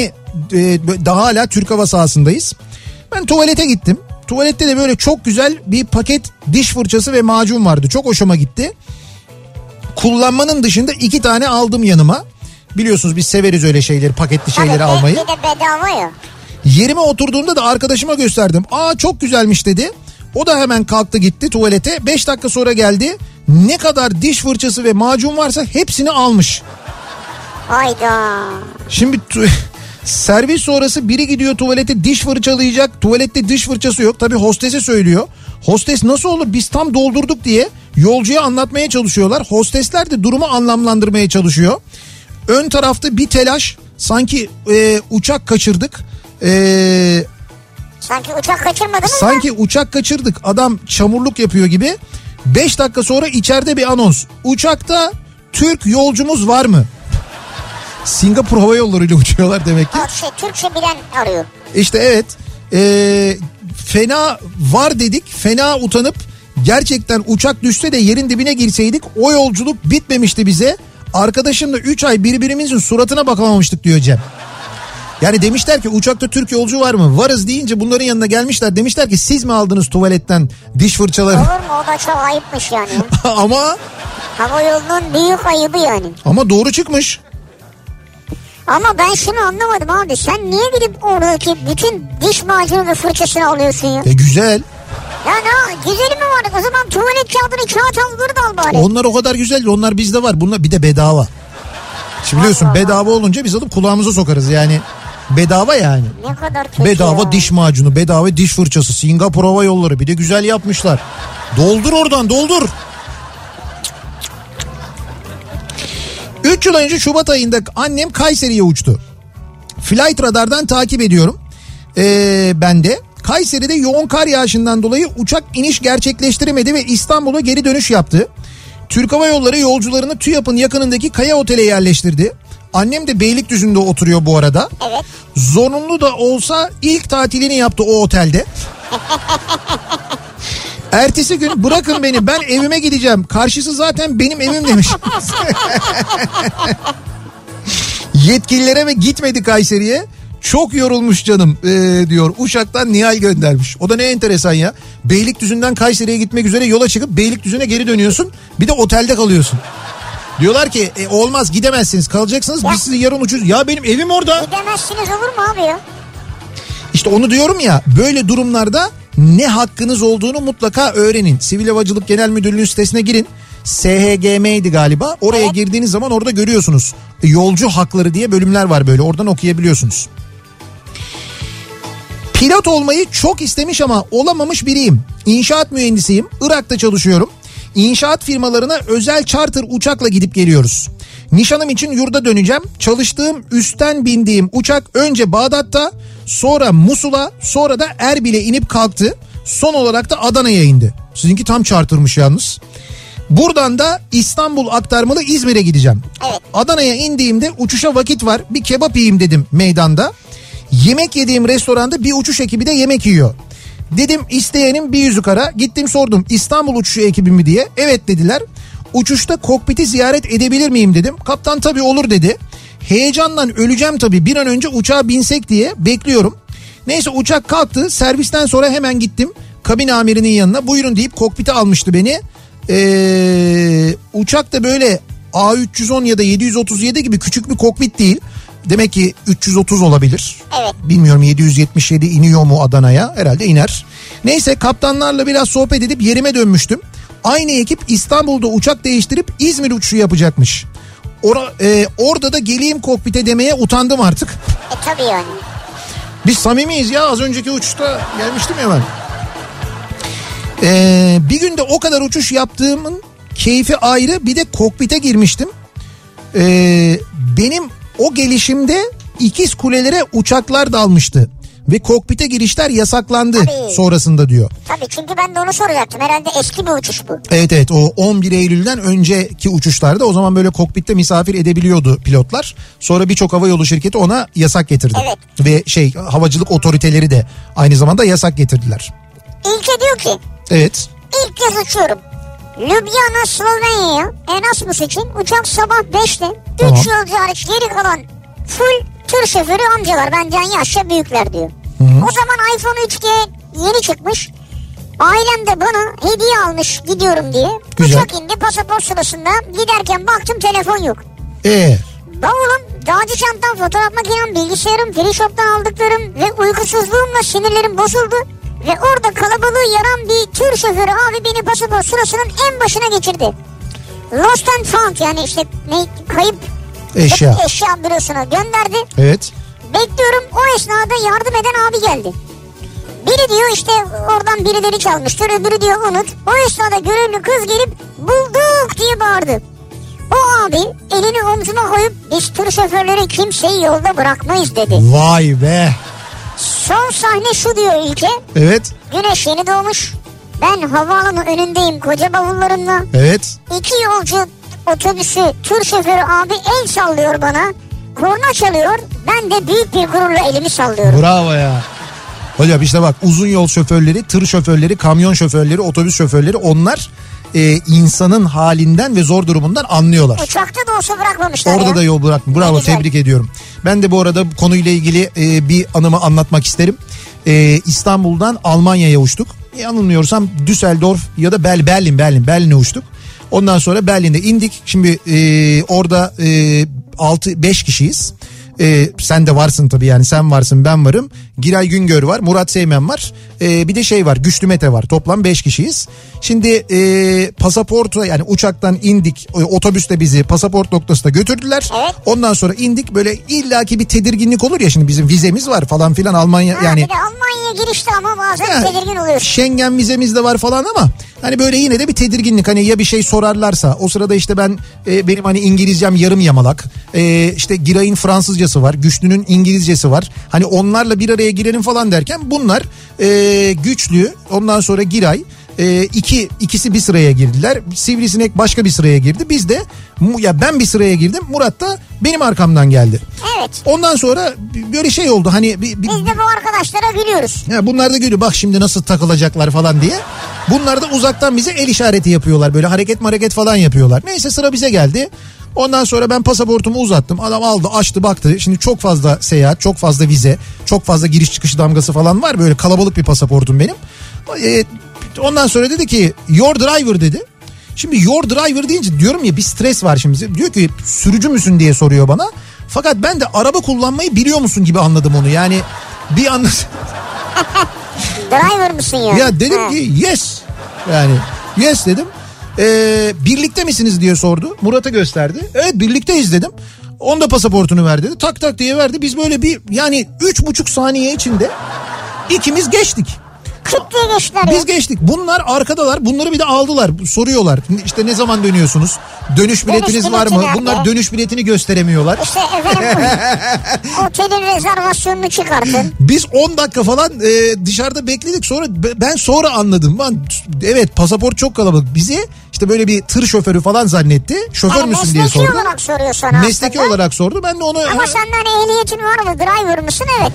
e, daha hala Türk hava sahasındayız. Ben tuvalete gittim. Tuvalette de böyle çok güzel bir paket diş fırçası ve macun vardı. Çok hoşuma gitti. kullanmanın dışında iki tane aldım yanıma. Biliyorsunuz biz severiz öyle şeyleri paketli şeyleri Tabii, almayı. Bir de bedava ya. Yerime oturduğumda da arkadaşıma gösterdim. Aa çok güzelmiş dedi. O da hemen kalktı gitti tuvalete. 5 dakika sonra geldi. Ne kadar diş fırçası ve macun varsa hepsini almış. Hayda. Şimdi servis sonrası biri gidiyor tuvalete diş fırçalayacak. Tuvalette diş fırçası yok. Tabii hostese söylüyor. Hostes nasıl olur biz tam doldurduk diye yolcuya anlatmaya çalışıyorlar. Hostesler de durumu anlamlandırmaya çalışıyor. Ön tarafta bir telaş sanki e, uçak kaçırdık. E, Sanki uçak kaçırmadınız mı? sanki uçak kaçırdık adam çamurluk yapıyor gibi. 5 dakika sonra içeride bir anons. Uçakta Türk yolcumuz var mı? Singapur Hava Yolları ile uçuyorlar demek ki. O şey, Türkçe bilen arıyor. İşte evet ee, fena var dedik fena utanıp gerçekten uçak düşse de yerin dibine girseydik o yolculuk bitmemişti bize. Arkadaşımla 3 ay birbirimizin suratına bakamamıştık diyor Cem. Yani demişler ki uçakta Türk yolcu var mı? Varız deyince bunların yanına gelmişler. Demişler ki siz mi aldınız tuvaletten diş fırçaları? Olur mu? O da çok ayıpmış yani. ama Hava yolunun büyük ayıbı yani. ama doğru çıkmış. Ama ben şunu anlamadım abi. Sen niye gidip oradaki bütün diş macunu ve fırçasını alıyorsun ya? E güzel. Ya ne güzeli mi var? O zaman tuvalet kağıdını kağıt al dur da al bari. Onlar o kadar güzel. Onlar bizde var. Bunlar bir de bedava. Şimdi biliyorsun Allah. bedava olunca biz alıp kulağımıza sokarız yani. Bedava yani. Ne kadar kötü Bedava ya. diş macunu, bedava diş fırçası, Singapur Hava Yolları bir de güzel yapmışlar. Doldur oradan doldur. 3 yıl önce Şubat ayında annem Kayseri'ye uçtu. Flight radardan takip ediyorum. Ee, ben de. Kayseri'de yoğun kar yağışından dolayı uçak iniş gerçekleştiremedi ve İstanbul'a geri dönüş yaptı. Türk Hava Yolları yolcularını TÜYAP'ın yakınındaki Kaya Otel'e yerleştirdi. Annem de Beylikdüzü'nde oturuyor bu arada. Evet. Zorunlu da olsa ilk tatilini yaptı o otelde. Ertesi gün bırakın beni ben evime gideceğim. Karşısı zaten benim evim demiş. Yetkililere ve gitmedi Kayseri'ye. Çok yorulmuş canım ee, diyor. Uşak'tan Nihal göndermiş. O da ne enteresan ya. Beylikdüzü'nden Kayseri'ye gitmek üzere yola çıkıp Beylikdüzü'ne geri dönüyorsun. Bir de otelde kalıyorsun. Diyorlar ki e, olmaz gidemezsiniz kalacaksınız biz sizi yarın uçuruz. Ya benim evim orada. Gidemezsiniz olur mu abi ya? İşte onu diyorum ya böyle durumlarda ne hakkınız olduğunu mutlaka öğrenin. Sivil Havacılık Genel Müdürlüğü sitesine girin. SHGM'ydi galiba. Oraya Evet. girdiğiniz zaman orada görüyorsunuz. Yolcu hakları diye bölümler var böyle. Oradan okuyabiliyorsunuz. Pilot olmayı çok istemiş ama olamamış biriyim. İnşaat mühendisiyim. Irak'ta çalışıyorum. İnşaat firmalarına özel charter uçakla gidip geliyoruz. Nişanım için yurda döneceğim. Çalıştığım üstten bindiğim uçak önce Bağdat'ta sonra Musul'a sonra da Erbil'e inip kalktı. Son olarak da Adana'ya indi. Sizinki tam chartermış yalnız. Buradan da İstanbul aktarmalı İzmir'e gideceğim. Adana'ya indiğimde uçuşa vakit var. Bir kebap yiyeyim dedim meydanda. Yemek yediğim restoranda bir uçuş ekibi de yemek yiyor. Dedim isteyenim bir yüzük ara. Gittim sordum İstanbul uçuşu ekibi mi diye. Evet dediler. Uçuşta kokpiti ziyaret edebilir miyim dedim. Kaptan tabii olur dedi. Heyecandan öleceğim tabii bir an önce uçağa binsek diye bekliyorum. Neyse uçak kalktı servisten sonra hemen gittim. Kabin amirinin yanına buyurun deyip kokpite almıştı beni. Ee, uçak da böyle A310 ya da 737 gibi küçük bir kokpit değil. Demek ki 330 olabilir. Evet. Bilmiyorum 777 iniyor mu Adana'ya? Herhalde iner. Neyse kaptanlarla biraz sohbet edip yerime dönmüştüm. Aynı ekip İstanbul'da uçak değiştirip İzmir uçuşu yapacakmış. Ora, e, orada da geleyim kokpite demeye utandım artık. E tabii yani. Biz samimiyiz ya az önceki uçuşta gelmiştim ya ben. Ee, bir günde o kadar uçuş yaptığımın keyfi ayrı bir de kokpite girmiştim. Ee, benim o gelişimde ikiz kulelere uçaklar dalmıştı. Ve kokpite girişler yasaklandı Tabii. sonrasında diyor. Tabii çünkü ben de onu soracaktım. Herhalde eski bir uçuş bu. Evet evet o 11 Eylül'den önceki uçuşlarda o zaman böyle kokpitte misafir edebiliyordu pilotlar. Sonra birçok hava yolu şirketi ona yasak getirdi. Evet. Ve şey havacılık otoriteleri de aynı zamanda yasak getirdiler. İlke diyor ki Evet. ilk kez uçuyorum. Ljubljana Slovenya'ya Erasmus için uçak sabah 5'te. 3 Tamam. yolcu hariç geri kalan full tır şoförü amcalar benden yaşça büyükler diyor. O zaman iPhone 3G yeni çıkmış. Ailem de bana hediye almış gidiyorum diye. Güzel. Uçak indi pasaport sırasında giderken baktım telefon yok. Ee, Bavulum, dağcı çantam, fotoğraf makinem, bilgisayarım, free shop'tan aldıklarım ve uykusuzluğumla sinirlerim bozuldu. Ve orada kalabalığı yaran bir tır şoförü abi beni pasaport sırasının en başına geçirdi. Lost and found yani işte ne, kayıp eşya. eşya bürosuna gönderdi. Evet. Bekliyorum o esnada yardım eden abi geldi. Biri diyor işte oradan birileri çalmıştır öbürü diyor unut. O esnada görevli kız gelip bulduk diye bağırdı. O abi elini omzuma koyup biz tır şoförleri kimseyi yolda bırakmayız dedi. Vay be. Son sahne şu diyor İlke. Evet. Güneş yeni doğmuş. Ben havaalanı önündeyim koca bavullarımla. Evet. İki yolcu otobüsü tır şoförü abi el sallıyor bana. Korna çalıyor. Ben de büyük bir gururla elimi sallıyorum. Bravo ya. Hocam işte bak uzun yol şoförleri, tır şoförleri, kamyon şoförleri, otobüs şoförleri onlar e, insanın halinden ve zor durumundan anlıyorlar. Uçakta da olsa bırakmamışlar Orada ya. da yol bırak. Bravo güzel. tebrik ediyorum. Ben de bu arada bu konuyla ilgili e, bir anımı anlatmak isterim. E, İstanbul'dan Almanya'ya uçtuk. E, yanılmıyorsam Düsseldorf ya da Bel Berlin Berlin Berlin'e uçtuk. Ondan sonra Berlin'de indik. Şimdi e, orada e, 6 5 kişiyiz. E, sen de varsın tabii yani sen varsın ben varım. Giray Güngör var Murat Seymen var. E, bir de şey var Güçlü Mete var toplam 5 kişiyiz. Şimdi e, pasaportu yani uçaktan indik e, otobüste bizi pasaport noktasına götürdüler. Evet. Ondan sonra indik böyle illaki bir tedirginlik olur ya şimdi bizim vizemiz var falan filan Almanya Ha, yani. Bir de Almanya'ya girişte ama bazen Ya, tedirgin oluyor. Schengen vizemiz de var falan ama hani böyle yine de bir tedirginlik hani ya bir şey sorarlarsa o sırada işte ben e, benim hani İngilizcem yarım yamalak e, işte Giray'ın Fransızcası var Güçlü'nün İngilizcesi var hani onlarla bir araya girelim falan derken bunlar e, Güçlü ondan sonra Giray e, iki ikisi bir sıraya girdiler. Sivrisinek başka bir sıraya girdi. Biz de ya ben bir sıraya girdim. Murat da benim arkamdan geldi. Evet. Ondan sonra böyle şey oldu hani bir, bir- Biz de bu arkadaşlara gülüyoruz. ya bunlar da gülüyor bak şimdi nasıl takılacaklar falan diye. Bunlar da uzaktan bize el işareti yapıyorlar böyle hareket hareket falan yapıyorlar. Neyse sıra bize geldi. Ondan sonra ben pasaportumu uzattım. Adam aldı açtı baktı. Şimdi çok fazla seyahat çok fazla vize çok fazla giriş çıkış damgası falan var. Böyle kalabalık bir pasaportum benim. Ee, ondan sonra dedi ki your driver dedi. Şimdi your driver deyince diyorum ya bir stres var şimdi. Diyor ki sürücü müsün diye soruyor bana. Fakat ben de araba kullanmayı biliyor musun gibi anladım onu. Yani bir anladım. Driver mısın ya? Ya dedim Ha. ki yes. Yani yes dedim. Ee, birlikte misiniz diye sordu. Murat'a gösterdi. Evet birlikteyiz dedim. Onda pasaportunu ver dedi. Tak tak diye verdi. Biz böyle bir yani üç buçuk saniye içinde ikimiz geçtik. Küt diye geçtiler ya. Biz geçtik. Bunlar arkadalar. Bunları bir de aldılar. Soruyorlar. İşte ne zaman dönüyorsunuz? Dönüş biletiniz Dönüş var mı? nerede? Bunlar dönüş biletini gösteremiyorlar. İşte efendim otelin rezervasyonunu çıkartın. Biz 10 dakika falan e, dışarıda bekledik. Sonra be- ben sonra anladım. Ben evet pasaport çok kalabalık. Bizi işte böyle bir tır şoförü falan zannetti. Şoför Yani müsün diye mesleki sordu. olarak soruyor sana Mesleki aslında. olarak sordu. Ben de onu Ama sende hani ehliyetin var mı? Driver mısın? Evet.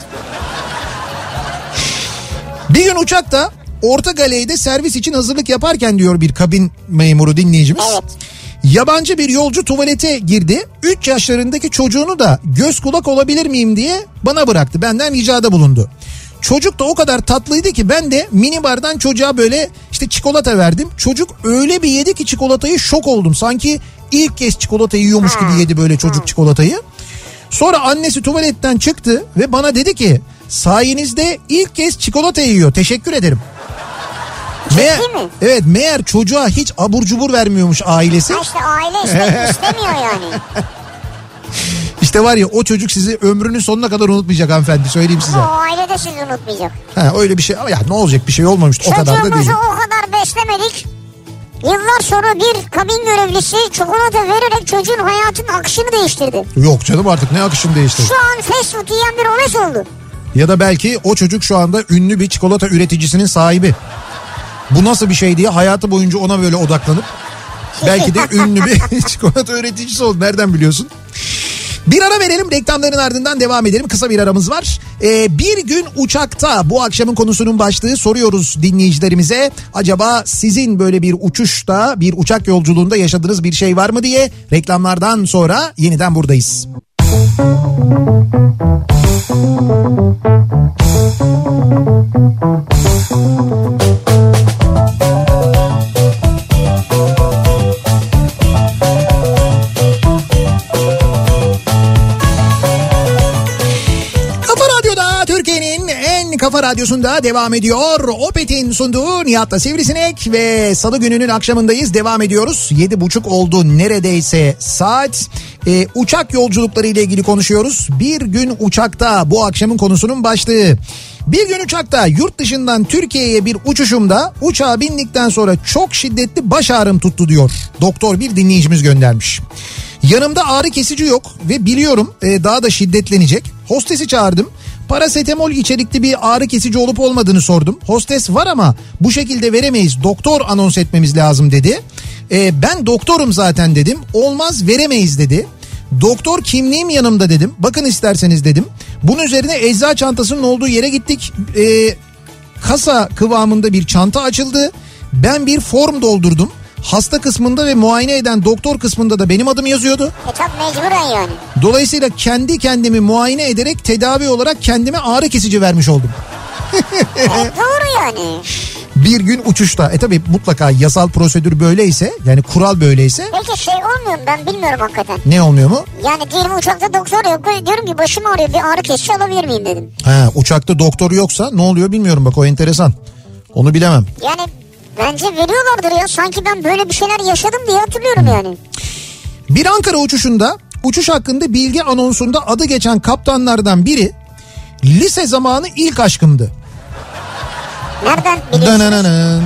Bir gün uçakta Orta Gale'de servis için hazırlık yaparken diyor bir kabin memuru dinleyicimiz. Evet. Yabancı bir yolcu tuvalete girdi. 3 yaşlarındaki çocuğunu da göz kulak olabilir miyim diye bana bıraktı. Benden ricada bulundu. Çocuk da o kadar tatlıydı ki ben de mini bardan çocuğa böyle işte çikolata verdim. Çocuk öyle bir yedi ki çikolatayı şok oldum. Sanki ilk kez çikolata yiyormuş gibi yedi böyle çocuk çikolatayı. Sonra annesi tuvaletten çıktı ve bana dedi ki sayenizde ilk kez çikolata yiyor. Teşekkür ederim. Meğer, mi? evet meğer çocuğa hiç abur cubur vermiyormuş ailesi. Ha işte aile iste, istemiyor yani. İşte var ya o çocuk sizi ömrünün sonuna kadar unutmayacak hanımefendi söyleyeyim size. Ama o aile de sizi unutmayacak. Ha, öyle bir şey ya ne olacak bir şey olmamış o kadar da değil. Çocuğumuzu o kadar beslemedik. Yıllar sonra bir kabin görevlisi çikolata vererek çocuğun hayatının akışını değiştirdi. Yok canım artık ne akışını değişti. Şu an fast food yiyen bir obez oldu. Ya da belki o çocuk şu anda ünlü bir çikolata üreticisinin sahibi. Bu nasıl bir şey diye hayatı boyunca ona böyle odaklanıp belki de ünlü bir çikolata üreticisi oldu. Nereden biliyorsun? Bir ara verelim reklamların ardından devam edelim. Kısa bir aramız var. Ee, bir gün uçakta bu akşamın konusunun başlığı soruyoruz dinleyicilerimize. Acaba sizin böyle bir uçuşta bir uçak yolculuğunda yaşadığınız bir şey var mı diye reklamlardan sonra yeniden buradayız. Thank you. Kafa Radyosu'nda devam ediyor. Opet'in sunduğu Nihat'la Sivrisinek ve salı gününün akşamındayız. Devam ediyoruz. Yedi buçuk oldu neredeyse saat. Ee, uçak yolculukları ile ilgili konuşuyoruz. Bir gün uçakta bu akşamın konusunun başlığı. Bir gün uçakta yurt dışından Türkiye'ye bir uçuşumda uçağa bindikten sonra çok şiddetli baş ağrım tuttu diyor. Doktor bir dinleyicimiz göndermiş. Yanımda ağrı kesici yok ve biliyorum e, daha da şiddetlenecek. Hostesi çağırdım. Parasetamol içerikli bir ağrı kesici olup olmadığını sordum. Hostes var ama bu şekilde veremeyiz. Doktor anons etmemiz lazım dedi. E, ben doktorum zaten dedim. Olmaz veremeyiz dedi. Doktor kimliğim yanımda dedim. Bakın isterseniz dedim. Bunun üzerine eczacı çantasının olduğu yere gittik. E, kasa kıvamında bir çanta açıldı. Ben bir form doldurdum. Hasta kısmında ve muayene eden doktor kısmında da benim adım yazıyordu. E tabi mecburen yani. Dolayısıyla kendi kendimi muayene ederek tedavi olarak kendime ağrı kesici vermiş oldum. E, doğru yani. Bir gün uçuşta. E tabi mutlaka yasal prosedür böyleyse yani kural böyleyse Peki şey olmuyor mu ben bilmiyorum hakikaten. ne olmuyor mu? Yani diyelim uçakta doktor yok. Diyorum ki başım ağrıyor bir ağrı kesici alabilir miyim dedim. Ha, uçakta doktor yoksa ne oluyor bilmiyorum bak o enteresan. Onu bilemem. Yani bence veriyorlardır ya. Sanki ben böyle bir şeyler yaşadım diye hatırlıyorum yani. Bir Ankara uçuşunda uçuş hakkında bilgi anonsunda adı geçen kaptanlardan biri lise zamanı ilk aşkımdı. Nereden biliyorsunuz? Danananın.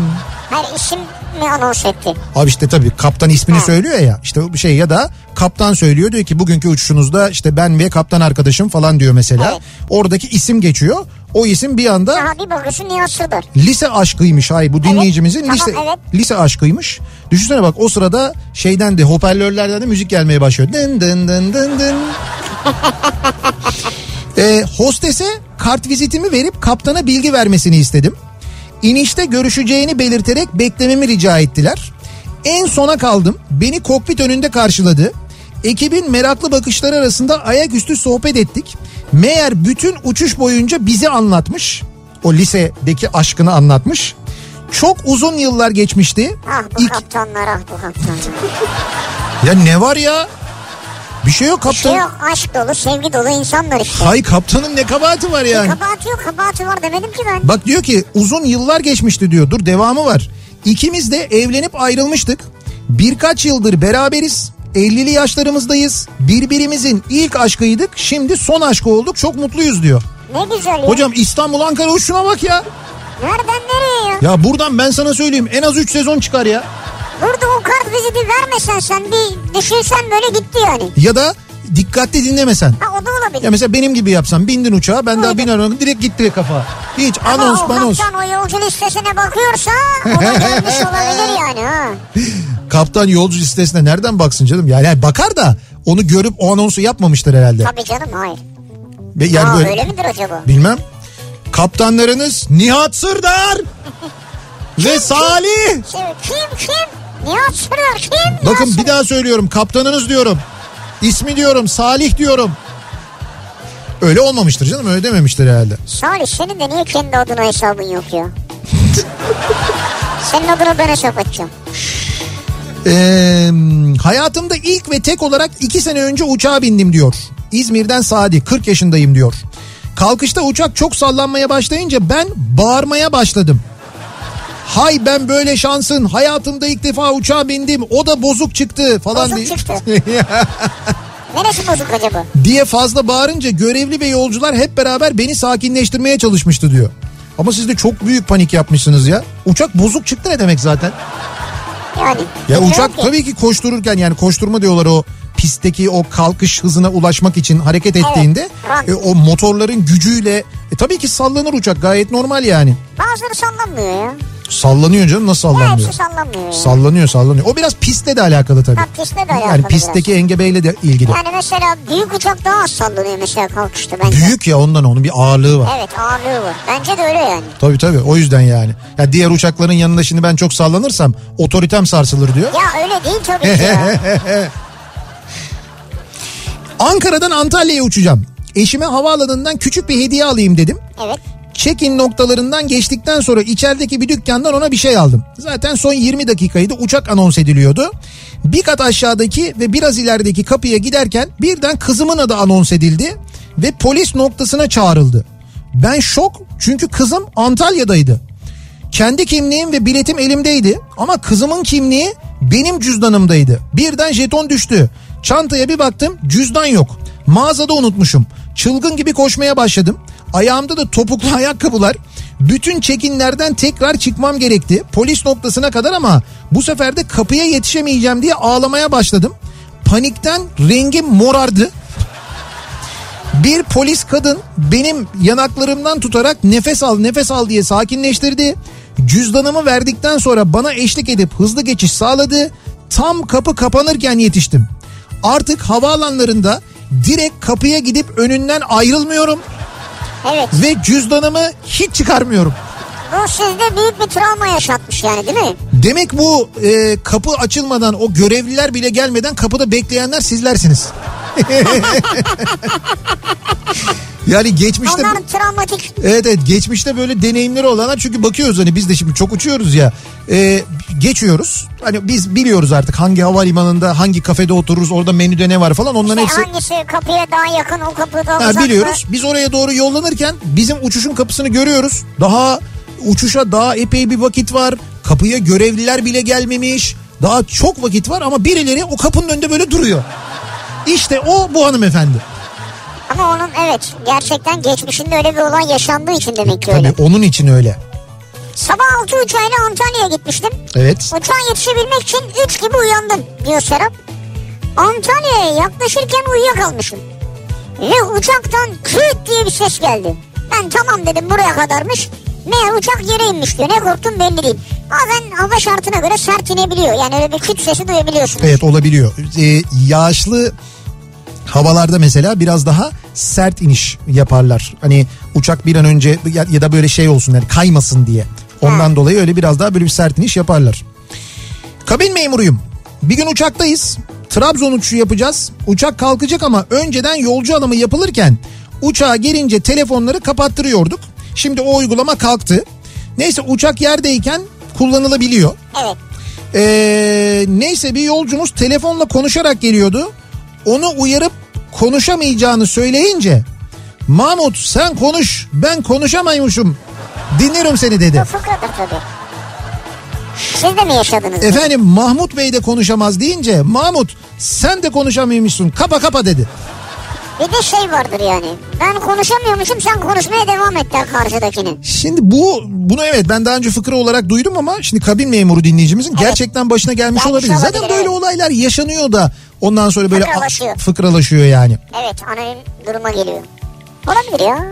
Hayır isim mi anons etti? Abi işte tabii kaptan ismini Ha. söylüyor ya işte bir şey ya da kaptan söylüyor diyor ki bugünkü uçuşunuzda işte ben ve kaptan arkadaşım falan diyor mesela. Evet. Oradaki isim geçiyor. O isim bir anda Aha bir bakıyorsun Nihat Sırdar. lise aşkıymış hay bu dinleyicimizin tamam, lise evet. lise aşkıymış. Düşünsene bak o sırada şeyden de hoparlörlerden de müzik gelmeye başlıyor. Dın dın dın dın dın. Ee, hostese kart vizitimi verip kaptana bilgi vermesini istedim. İnişte görüşeceğini belirterek beklememi rica ettiler. En sona kaldım. Beni kokpit önünde karşıladı. Ekibin meraklı bakışları arasında ayaküstü sohbet ettik. Meğer bütün uçuş boyunca bizi anlatmış. O lisedeki aşkını anlatmış. Çok uzun yıllar geçmişti. Ah bu İlk- kaptanlar ah bu kaptanlar. Ya ne var ya? Bir şey yok Bir şey kaptan. yok aşk dolu sevgi dolu insanlar işte. Hay kaptanın ne kabahati var yani? Kabahati yok kabahati var demedim ki ben. Bak diyor ki uzun yıllar geçmişti diyor. Dur devamı var. İkimiz de evlenip ayrılmıştık. Birkaç yıldır beraberiz. 50'li yaşlarımızdayız. Birbirimizin ilk aşkıydık. Şimdi son aşkı olduk. Çok mutluyuz diyor. Ne güzel ya. Hocam İstanbul Ankara uçuşuna bak ya. Nereden nereye ya? Ya buradan ben sana söyleyeyim en az 3 sezon çıkar ya. Burada o kart viziti vermesen sen bir düşünsen böyle gitti yani. Ya da dikkatli dinlemesen. Ha o da olabilir. Ya mesela benim gibi yapsam bindin uçağa ben daha Aynen. biner direkt gitti direkt kafa. Hiç Ama anons o manons. kaptan o yolcu listesine bakıyorsa o da gelmiş olabilir yani ha. Kaptan yolcu listesine nereden baksın canım? Yani, yani bakar da onu görüp o anonsu yapmamıştır herhalde. Tabii canım hayır. Yani Aa, böyle öyle midir acaba? bilmem. Kaptanlarınız Nihat Sırdar ve Salih. Şey, kim kim? Nihat Sırdar kim? Nihat Bakın Sırdar. bir daha söylüyorum. Kaptanınız diyorum. İsmi diyorum. Salih diyorum. Öyle olmamıştır canım. Öyle dememiştir herhalde. Salih senin de niye kendi adına hesabın yok ya? Senin adına ben hesap açacağım. Ee, hayatımda ilk ve tek olarak iki sene önce uçağa bindim diyor. İzmir'den Sadi 40 yaşındayım diyor. Kalkışta uçak çok sallanmaya başlayınca ben bağırmaya başladım. Hay ben böyle şansın hayatımda ilk defa uçağa bindim o da bozuk çıktı falan Bozuk diye. çıktı. Neresi bozuk acaba? diye fazla bağırınca görevli ve yolcular hep beraber beni sakinleştirmeye çalışmıştı diyor. Ama siz de çok büyük panik yapmışsınız ya. Uçak bozuk çıktı ne demek zaten? Yani. Ya uçak ki. tabii ki koştururken yani koşturma diyorlar o pistteki o kalkış hızına ulaşmak için hareket ettiğinde run. e, o motorların gücüyle e, tabii ki sallanır uçak gayet normal yani. Bazıları sallanmıyor ya. Sallanıyor canım nasıl Ya sallanmıyor? hepsi sallanmıyor ya. Sallanıyor sallanıyor. O biraz pistle de alakalı tabii. Ha, pistle de alakalı Yani pistteki engebeyle de ilgili. Yani mesela büyük uçak daha az sallanıyor mesela kalkışta bence. Büyük ya ondan onun bir ağırlığı var. Evet ağırlığı var. Bence de öyle yani. Tabii tabii o yüzden yani. Ya diğer uçakların yanında şimdi ben çok sallanırsam otoritem sarsılır diyor. Ya öyle değil tabii ki ya. Ankara'dan Antalya'ya uçacağım. Eşime havaalanından küçük bir hediye alayım dedim. Evet. Check-in noktalarından geçtikten sonra içerideki bir dükkandan ona bir şey aldım. Zaten son 20 dakikaydı uçak anons ediliyordu. Bir kat aşağıdaki ve biraz ilerideki kapıya giderken birden kızımın adı anons edildi ve polis noktasına çağrıldı. Ben şok çünkü kızım Antalya'daydı. Kendi kimliğim ve biletim elimdeydi ama kızımın kimliği benim cüzdanımdaydı. Birden jeton düştü. Çantaya bir baktım cüzdan yok. Mağazada unutmuşum. Çılgın gibi koşmaya başladım. Ayağımda da topuklu ayakkabılar. Bütün çekinlerden tekrar çıkmam gerekti. Polis noktasına kadar ama bu sefer de kapıya yetişemeyeceğim diye ağlamaya başladım. Panikten rengim morardı. Bir polis kadın benim yanaklarımdan tutarak nefes al nefes al diye sakinleştirdi. Cüzdanımı verdikten sonra bana eşlik edip hızlı geçiş sağladı. Tam kapı kapanırken yetiştim. Artık havaalanlarında direkt kapıya gidip önünden ayrılmıyorum Evet. ve cüzdanımı hiç çıkarmıyorum. Bu sizde büyük bir travma yaşatmış yani değil mi? Demek bu e, kapı açılmadan o görevliler bile gelmeden kapıda bekleyenler sizlersiniz. yani geçmişte Onların travmatik. evet evet geçmişte böyle deneyimleri olanlar çünkü bakıyoruz hani biz de şimdi çok uçuyoruz ya e, geçiyoruz hani biz biliyoruz artık hangi havalimanında hangi kafede otururuz orada menüde ne var falan onların İşte hepsi hangisi kapıya daha yakın o kapı daha Ha, uzak. biliyoruz. Biz oraya doğru yollanırken bizim uçuşun kapısını görüyoruz. Daha uçuşa daha epey bir vakit var. Kapıya görevliler bile gelmemiş. Daha çok vakit var ama birileri o kapının önünde böyle duruyor. İşte o bu hanımefendi. Ama onun evet gerçekten geçmişinde öyle bir olay yaşandığı için demek ki öyle. Tabii onun için öyle. Sabah 6 uçağıyla Antalya'ya gitmiştim. Evet. Uçağa yetişebilmek için 3 gibi uyandım diyor Serap. Antalya'ya yaklaşırken uyuyakalmışım. Ve uçaktan küt diye bir ses geldi. Ben tamam dedim buraya kadarmış. Meğer uçak yere inmiş diyor. Ne korktum belli değil. Bazen hava şartına göre sert inebiliyor. Yani öyle bir küt sesi duyabiliyorsunuz. Evet olabiliyor. Ee, yağışlı havalarda mesela biraz daha sert iniş yaparlar. Hani uçak bir an önce ya, ya da böyle şey olsun yani kaymasın diye. Ondan Ha. dolayı öyle biraz daha böyle bir sert iniş yaparlar. Kabin memuruyum. Bir gün uçaktayız. Trabzon uçuşu yapacağız. Uçak kalkacak ama önceden yolcu alımı yapılırken uçağa gelince telefonları kapattırıyorduk. Şimdi o uygulama kalktı. Neyse uçak yerdeyken kullanılabiliyor. Evet. Ee, neyse bir yolcumuz telefonla konuşarak geliyordu. Onu uyarıp konuşamayacağını söyleyince Mahmut sen konuş ben konuşamaymışım dinlerim seni dedi. Fıkradır tabii. Siz de mi yaşadınız? Efendim Mahmut Bey de konuşamaz deyince Mahmut sen de konuşamıyormuşsun kapa kapa dedi. Bir de şey vardır yani. Ben konuşamıyormuşum sen konuşmaya devam et der karşıdakini. Şimdi bu bunu evet ben daha önce fıkra olarak duydum ama şimdi kabin memuru dinleyicimizin gerçekten başına gelmiş Gelmiş olabilir. Zaten olabilir, böyle evet. olaylar yaşanıyor da ondan sonra böyle Fıkralaşıyor. fıkralaşıyor yani. Evet anonim duruma geliyor. Olabilir ya.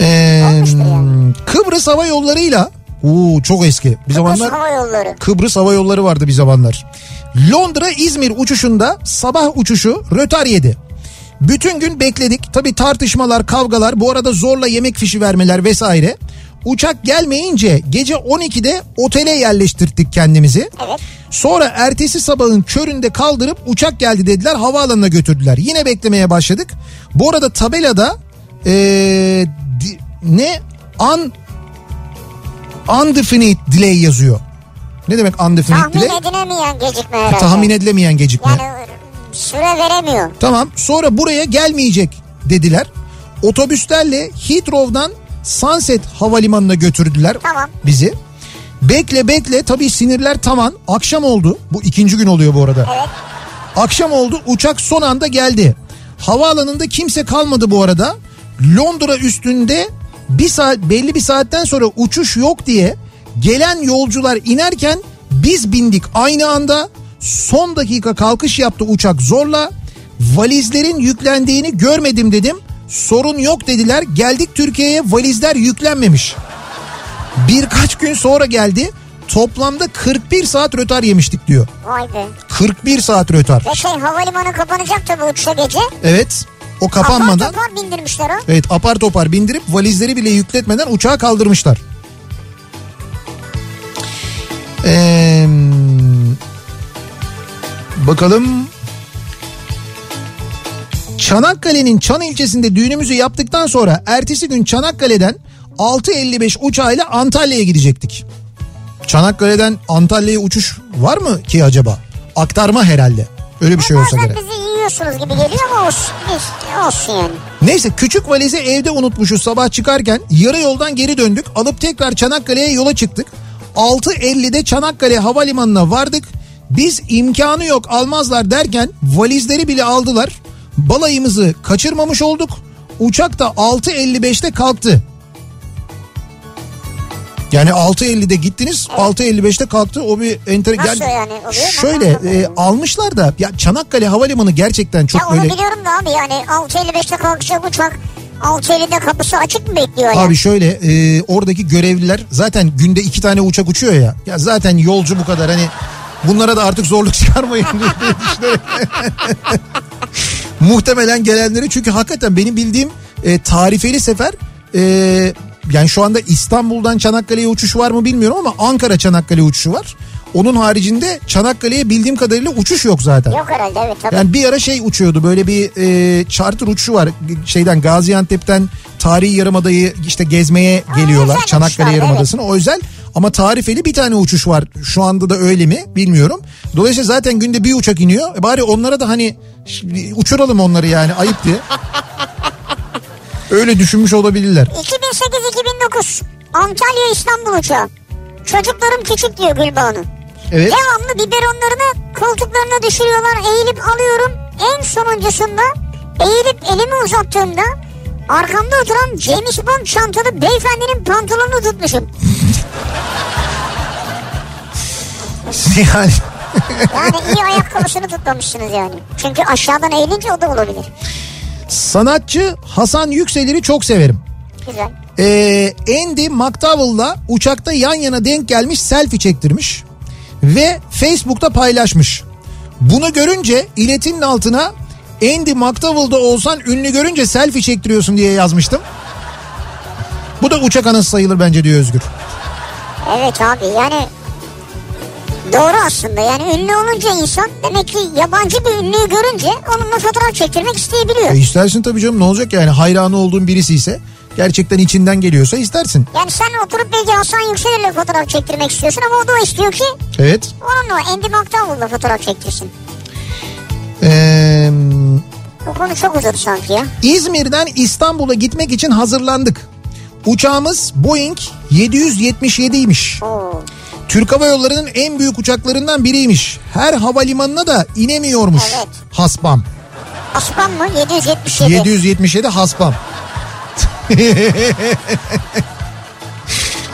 Ee, Olmuştur yani. Kıbrıs Hava Yolları'yla Oo, çok eski. Bir Kıbrıs zamanlar Hava Yolları. Kıbrıs Hava Yolları vardı bir zamanlar. Londra İzmir uçuşunda sabah uçuşu rötar yedi. Bütün gün bekledik. Tabi tartışmalar, kavgalar, bu arada zorla yemek fişi vermeler vesaire. Uçak gelmeyince gece 12'de otele yerleştirdik kendimizi. Evet. Sonra ertesi sabahın köründe kaldırıp uçak geldi dediler havaalanına götürdüler. Yine beklemeye başladık. Bu arada tabelada ee, di- ne an undefinite delay yazıyor. Ne demek undefinite Tahmin delay? edilemeyen gecikme herhalde. Tahmin edilemeyen gecikme. Yani süre veremiyor. Tamam sonra buraya gelmeyecek dediler. Otobüslerle Heathrow'dan Sunset Havalimanı'na götürdüler Tamam. bizi. Bekle bekle tabii sinirler tavan. Akşam oldu. Bu ikinci gün oluyor bu arada. Evet. Akşam oldu uçak son anda geldi. Havaalanında kimse kalmadı bu arada. Londra üstünde bir saat belli bir saatten sonra uçuş yok diye gelen yolcular inerken biz bindik aynı anda. Son dakika kalkış yaptı uçak zorla. Valizlerin yüklendiğini görmedim dedim. Sorun yok dediler. Geldik Türkiye'ye valizler yüklenmemiş. Birkaç gün sonra geldi. Toplamda 41 saat rötar yemiştik diyor. Vay be. 41 saat rötar. Ve şey havalimanı kapanacak tabii uçuşa gece. Evet. O kapanmadan Apar topar bindirmişler o. evet apar topar bindirip valizleri bile yükletmeden uçağa kaldırmışlar. Ee, bakalım. Çanakkale'nin Çan ilçesinde düğünümüzü yaptıktan sonra ertesi gün Çanakkale'den 6.55 uçağıyla Antalya'ya gidecektik. Çanakkale'den Antalya'ya uçuş var mı ki acaba? Aktarma herhalde. Öyle bir şey olsa gerek. bizi yiyorsunuz gibi geliyor ama olsun. Olsun yani. Neyse küçük valizi evde unutmuşuz sabah çıkarken yarı yoldan geri döndük alıp tekrar Çanakkale'ye yola çıktık. 6.50'de Çanakkale Havalimanı'na vardık. Biz imkanı yok almazlar derken valizleri bile aldılar. Balayımızı kaçırmamış olduk. Uçak da 6.55'te kalktı. Yani 6.50'de gittiniz 6.55'te kalktı o bir enter Nasıl yani oluyor? Şöyle e, almışlar da ya Çanakkale Havalimanı gerçekten çok ya onu böyle biliyorum da abi yani 6.55'te kalkacak uçak 6.50'de kapısı açık mı bekliyor ya? Abi şöyle e, oradaki görevliler zaten günde iki tane uçak uçuyor ya. Ya zaten yolcu bu kadar hani bunlara da artık zorluk çıkarmayın diye düşünerek. Muhtemelen gelenleri çünkü hakikaten benim bildiğim e, tarifeli sefer e, yani şu anda İstanbul'dan Çanakkale'ye uçuş var mı bilmiyorum ama Ankara Çanakkale uçuşu var. Onun haricinde Çanakkale'ye bildiğim kadarıyla uçuş yok zaten. Yok herhalde evet tabii. Yani bir ara şey uçuyordu böyle bir e, charter uçuşu var şeyden Gaziantep'ten tarihi yarımadayı işte gezmeye geliyorlar özel Çanakkale yarımadasına o özel ama tarifeli bir tane uçuş var şu anda da öyle mi bilmiyorum. Dolayısıyla zaten günde bir uçak iniyor E bari onlara da hani uçuralım onları yani ayıp diye. Öyle düşünmüş olabilirler. 2008-2009 Antalya İstanbul uçağı. Çocuklarım küçük diyor Gülbanu. Evet. Devamlı biberonlarını koltuklarına düşürüyorlar. Eğilip alıyorum. En sonuncusunda eğilip elimi uzattığımda arkamda oturan James Bond çantalı beyefendinin pantolonunu tutmuşum. yani Yani iyi ayakkabısını tutmamışsınız yani. Çünkü aşağıdan eğilince o da olabilir. sanatçı Hasan Yükselir'i çok severim. Güzel. Ee, Andy McDowell'la uçakta yan yana denk gelmiş selfie çektirmiş ve Facebook'ta paylaşmış. Bunu görünce iletinin altına Andy McDowell'da olsan ünlü görünce selfie çektiriyorsun diye yazmıştım. Bu da uçak anısı sayılır bence diyor Özgür. Evet abi yani doğru aslında yani ünlü olunca insan demek ki yabancı bir ünlüyü görünce onunla fotoğraf çektirmek isteyebiliyor. E istersin tabii canım ne olacak yani hayranı olduğun birisi ise gerçekten içinden geliyorsa istersin. Yani sen oturup belki Hasan Yükselir'le fotoğraf çektirmek istiyorsun ama o da istiyor ki Evet. onunla Andy McDowell'la fotoğraf çektirsin. Ee, Bu konu çok uzadı sanki ya. İzmir'den İstanbul'a gitmek için hazırlandık. Uçağımız Boeing 777'ymiş. Oo. Türk Hava Yolları'nın en büyük uçaklarından biriymiş. Her havalimanına da inemiyormuş. Evet. Haspam. Aspan mı? 777. 777 Haspam.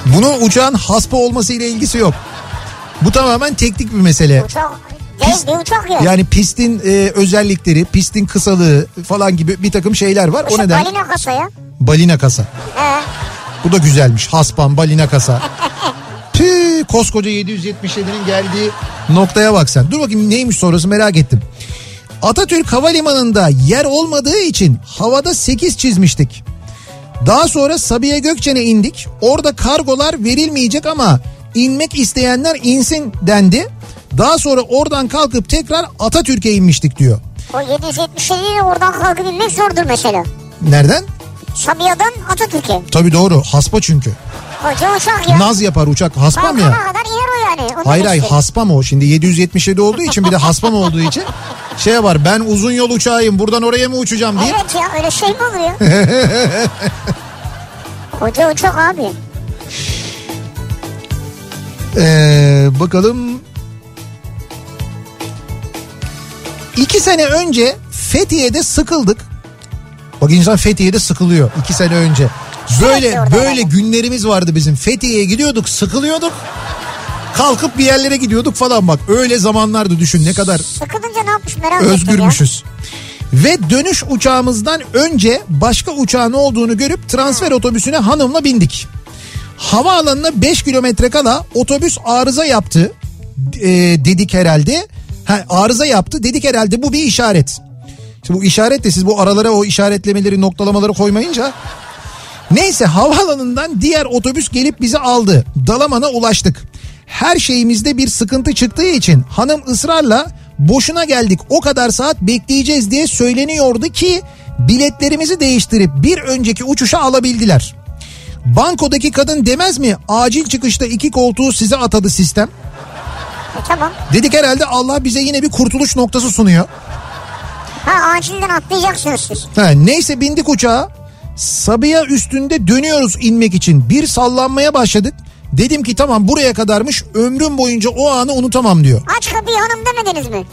Bunun uçağın haspa olması ile ilgisi yok. Bu tamamen teknik bir mesele. Uçak, dev bir uçak ya. Yani pistin e, özellikleri, pistin kısalığı falan gibi bir takım şeyler var. O Mesela neden? balina kasaya. Balina kasa. He. Bu da güzelmiş. Haspan, balina kasa. Tüh, koskoca 777'nin geldiği noktaya bak sen. Dur bakayım neymiş sonrası merak ettim. Atatürk Havalimanı'nda yer olmadığı için havada 8 çizmiştik. Daha sonra Sabiha Gökçen'e indik. Orada kargolar verilmeyecek ama inmek isteyenler insin dendi. Daha sonra oradan kalkıp tekrar Atatürk'e inmiştik diyor. O 777'yi oradan kalkıp inmek zordur mesela. Nereden? Sabiha'dan Atatürk'e. Tabii doğru. Haspa çünkü. Koca uçak ya. Naz yapar uçak. Haspam Kalkana ya. kadar iner o yani. Onu Hayır hayır istiyor. haspam o. Şimdi 777 olduğu için bir de haspam olduğu için şey var ben uzun yol uçağıyım buradan oraya mı uçacağım diye. Evet ya öyle şey mi olur ya? Koca uçak abi. Ee, bakalım. İki sene önce Fethiye'de sıkıldık. Bak insan Fethiye'de sıkılıyor iki sene önce. Böyle böyle günlerimiz vardı bizim. Fethiye'ye gidiyorduk, sıkılıyorduk. Kalkıp bir yerlere gidiyorduk falan bak. Öyle zamanlardı düşün ne kadar Sıkılınca ne yapmış merak özgürmüşüz. Ve dönüş uçağımızdan önce başka uçağın olduğunu görüp transfer otobüsüne hanımla bindik. Havaalanına 5 kilometre kala otobüs arıza yaptı e, dedik herhalde. Ha, arıza yaptı dedik herhalde bu bir işaret. Şimdi bu işaret de siz bu aralara o işaretlemeleri noktalamaları koymayınca. Neyse havaalanından diğer otobüs gelip bizi aldı. Dalaman'a ulaştık. Her şeyimizde bir sıkıntı çıktığı için hanım ısrarla boşuna geldik o kadar saat bekleyeceğiz diye söyleniyordu ki biletlerimizi değiştirip bir önceki uçuşa alabildiler. Bankodaki kadın demez mi acil çıkışta iki koltuğu size atadı sistem. E, tamam. Dedik herhalde Allah bize yine bir kurtuluş noktası sunuyor. Ha acilden atlayacaksınız siz. Ha, neyse bindik uçağa. Sabiha üstünde dönüyoruz inmek için. Bir sallanmaya başladık. Dedim ki tamam buraya kadarmış ömrüm boyunca o anı unutamam diyor. Aç kapıyı hanım demediniz mi?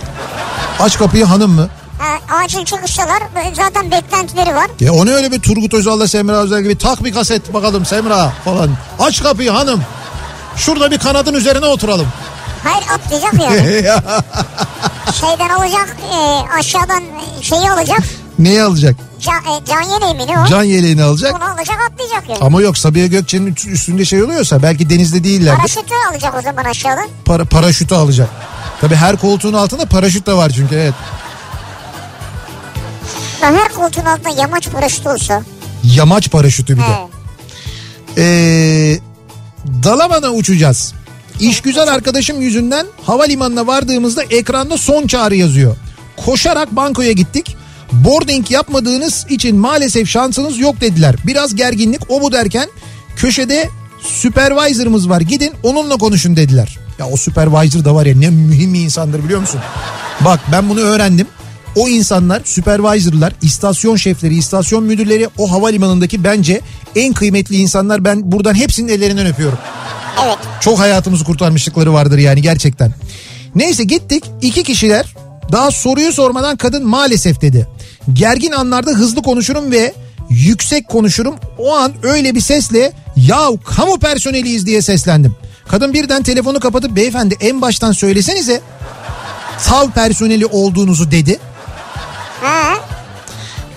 Aç kapıyı hanım mı? Ha, acil çıkıştalar Böyle zaten beklentileri var. Ya o ne öyle bir Turgut Özal'la Semra Özel gibi tak bir kaset bakalım Semra falan. Aç kapıyı hanım. Şurada bir kanadın üzerine oturalım. Hayır atlayacak yani. Şeyden alacak e, aşağıdan şeyi alacak. Neyi alacak? Can, e, can yeleği mi ne o? Can yeleğini alacak. Onu alacak atlayacak yani. Ama yok Sabiha Gökçen'in üstünde şey oluyorsa belki denizde değillerdir. Paraşütü alacak o zaman aşağıdan. Para, paraşütü alacak. Tabii her koltuğun altında paraşüt de var çünkü evet. Lan her koltuğun altında yamaç paraşütü olsa. Yamaç paraşütü bir de. He. Ee, Dalaman'a uçacağız. İş güzel arkadaşım yüzünden havalimanına vardığımızda ekranda son çağrı yazıyor. Koşarak bankoya gittik. Boarding yapmadığınız için maalesef şansınız yok dediler. Biraz gerginlik o bu derken köşede supervisor'ımız var gidin onunla konuşun dediler. Ya o supervisor da var ya ne mühim bir insandır biliyor musun? Bak ben bunu öğrendim. O insanlar supervisor'lar, istasyon şefleri, istasyon müdürleri o havalimanındaki bence en kıymetli insanlar. Ben buradan hepsinin ellerinden öpüyorum. Evet. Çok hayatımızı kurtarmışlıkları vardır yani gerçekten. Neyse gittik iki kişiler daha soruyu sormadan kadın maalesef dedi. Gergin anlarda hızlı konuşurum ve yüksek konuşurum. O an öyle bir sesle yahu kamu personeliyiz diye seslendim. Kadın birden telefonu kapatıp beyefendi en baştan söylesenize tav personeli olduğunuzu dedi. Ha.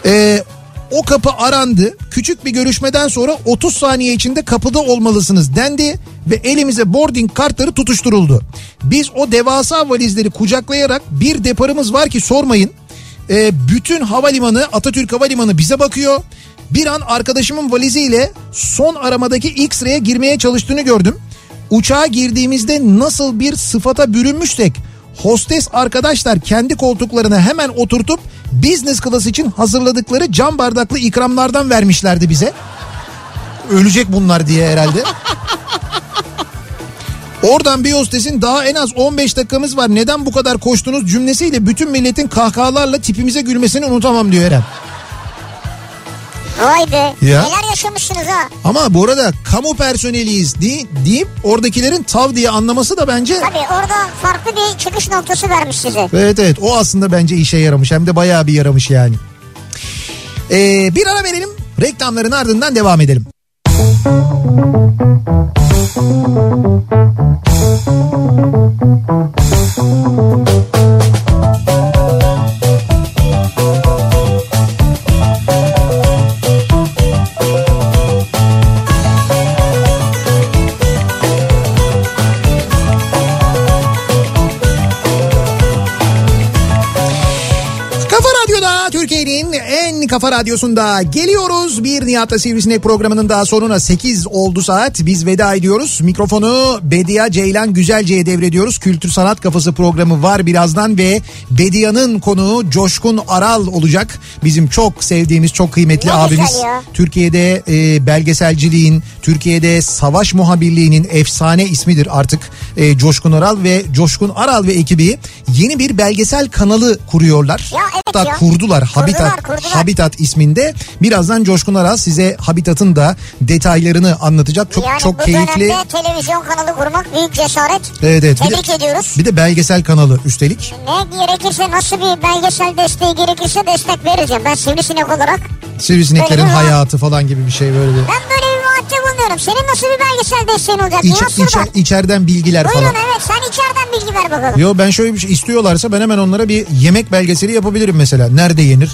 Ee, o kapı arandı. Küçük bir görüşmeden sonra 30 saniye içinde kapıda olmalısınız dendi ve elimize boarding kartları tutuşturuldu. Biz o devasa valizleri kucaklayarak bir deparımız var ki sormayın. Ee, bütün havalimanı Atatürk Havalimanı bize bakıyor. Bir an arkadaşımın valiziyle son aramadaki X-ray'e girmeye çalıştığını gördüm. Uçağa girdiğimizde nasıl bir sıfata bürünmüşsek hostes arkadaşlar kendi koltuklarına hemen oturtup business class için hazırladıkları cam bardaklı ikramlardan vermişlerdi bize. Ölecek bunlar diye herhalde. Oradan bir hostesin daha en az 15 dakikamız var neden bu kadar koştunuz cümlesiyle bütün milletin kahkahalarla tipimize gülmesini unutamam diyor Eren. Vay be. Ya. Neler yaşamışsınız ha. Ama bu arada kamu personeliyiz dey- deyip oradakilerin tav diye anlaması da bence Tabii orada farklı bir çıkış noktası vermiş size. Evet evet o aslında bence işe yaramış hem de bayağı bir yaramış yani. Ee, bir ara verelim reklamların ardından devam edelim. Kafa kafa radyosunda geliyoruz. Bir Nihat'la Sivrisinek programının daha sonuna 8 oldu saat. Biz veda ediyoruz. Mikrofonu Bedia Ceylan Güzelce'ye devrediyoruz. Kültür Sanat Kafası programı var birazdan ve Bedia'nın konuğu Coşkun Aral olacak. Bizim çok sevdiğimiz, çok kıymetli Ne abimiz. Türkiye'de e, belgeselciliğin, Türkiye'de savaş muhabirliğinin efsane ismidir artık e, Coşkun Aral ve Coşkun Aral ve ekibi yeni bir belgesel kanalı kuruyorlar. Ya evet Hatta ya. kurdular Habitat kurdular. Habitat isminde. Birazdan Coşkun Aral size Habitat'ın da detaylarını anlatacak. Çok yani çok bu keyifli. dönemde televizyon kanalı kurmak büyük cesaret. Evet evet. Bir de, Tebrik ediyoruz. bir de belgesel kanalı üstelik. Ne gerekirse nasıl bir belgesel desteği gerekirse destek vereceğim. Ben sivrisinek olarak. Sivrisineklerin var. hayatı falan gibi bir şey böyle bir. Ben böyle bir vaatte bulunuyorum. Senin nasıl bir belgesel desteğin olacak? İç, içer- içeriden bilgiler Buyurun falan. evet sen içeriden bilgi ver bakalım. Yo ben şöyle bir şey istiyorlarsa ben hemen onlara bir yemek belgeseli yapabilirim mesela. Nerede yenir?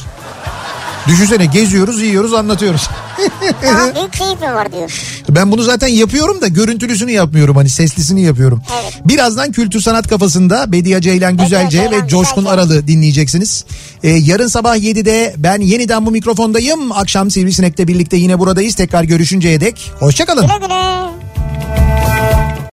Düşünsene geziyoruz, yiyoruz, anlatıyoruz. Daha büyük keyif mi var diyor. Ben bunu zaten yapıyorum da görüntülüsünü yapmıyorum hani seslisini yapıyorum. Evet. Birazdan Kültür Sanat Kafasında Bediye Ceylan Güzelce Ceylan ve Coşkun Güzelce. Aralı dinleyeceksiniz. Ee, yarın sabah 7'de ben yeniden bu mikrofondayım. Akşam Sivrisinek'le birlikte yine buradayız. Tekrar görüşünceye dek hoşçakalın. Güle güle.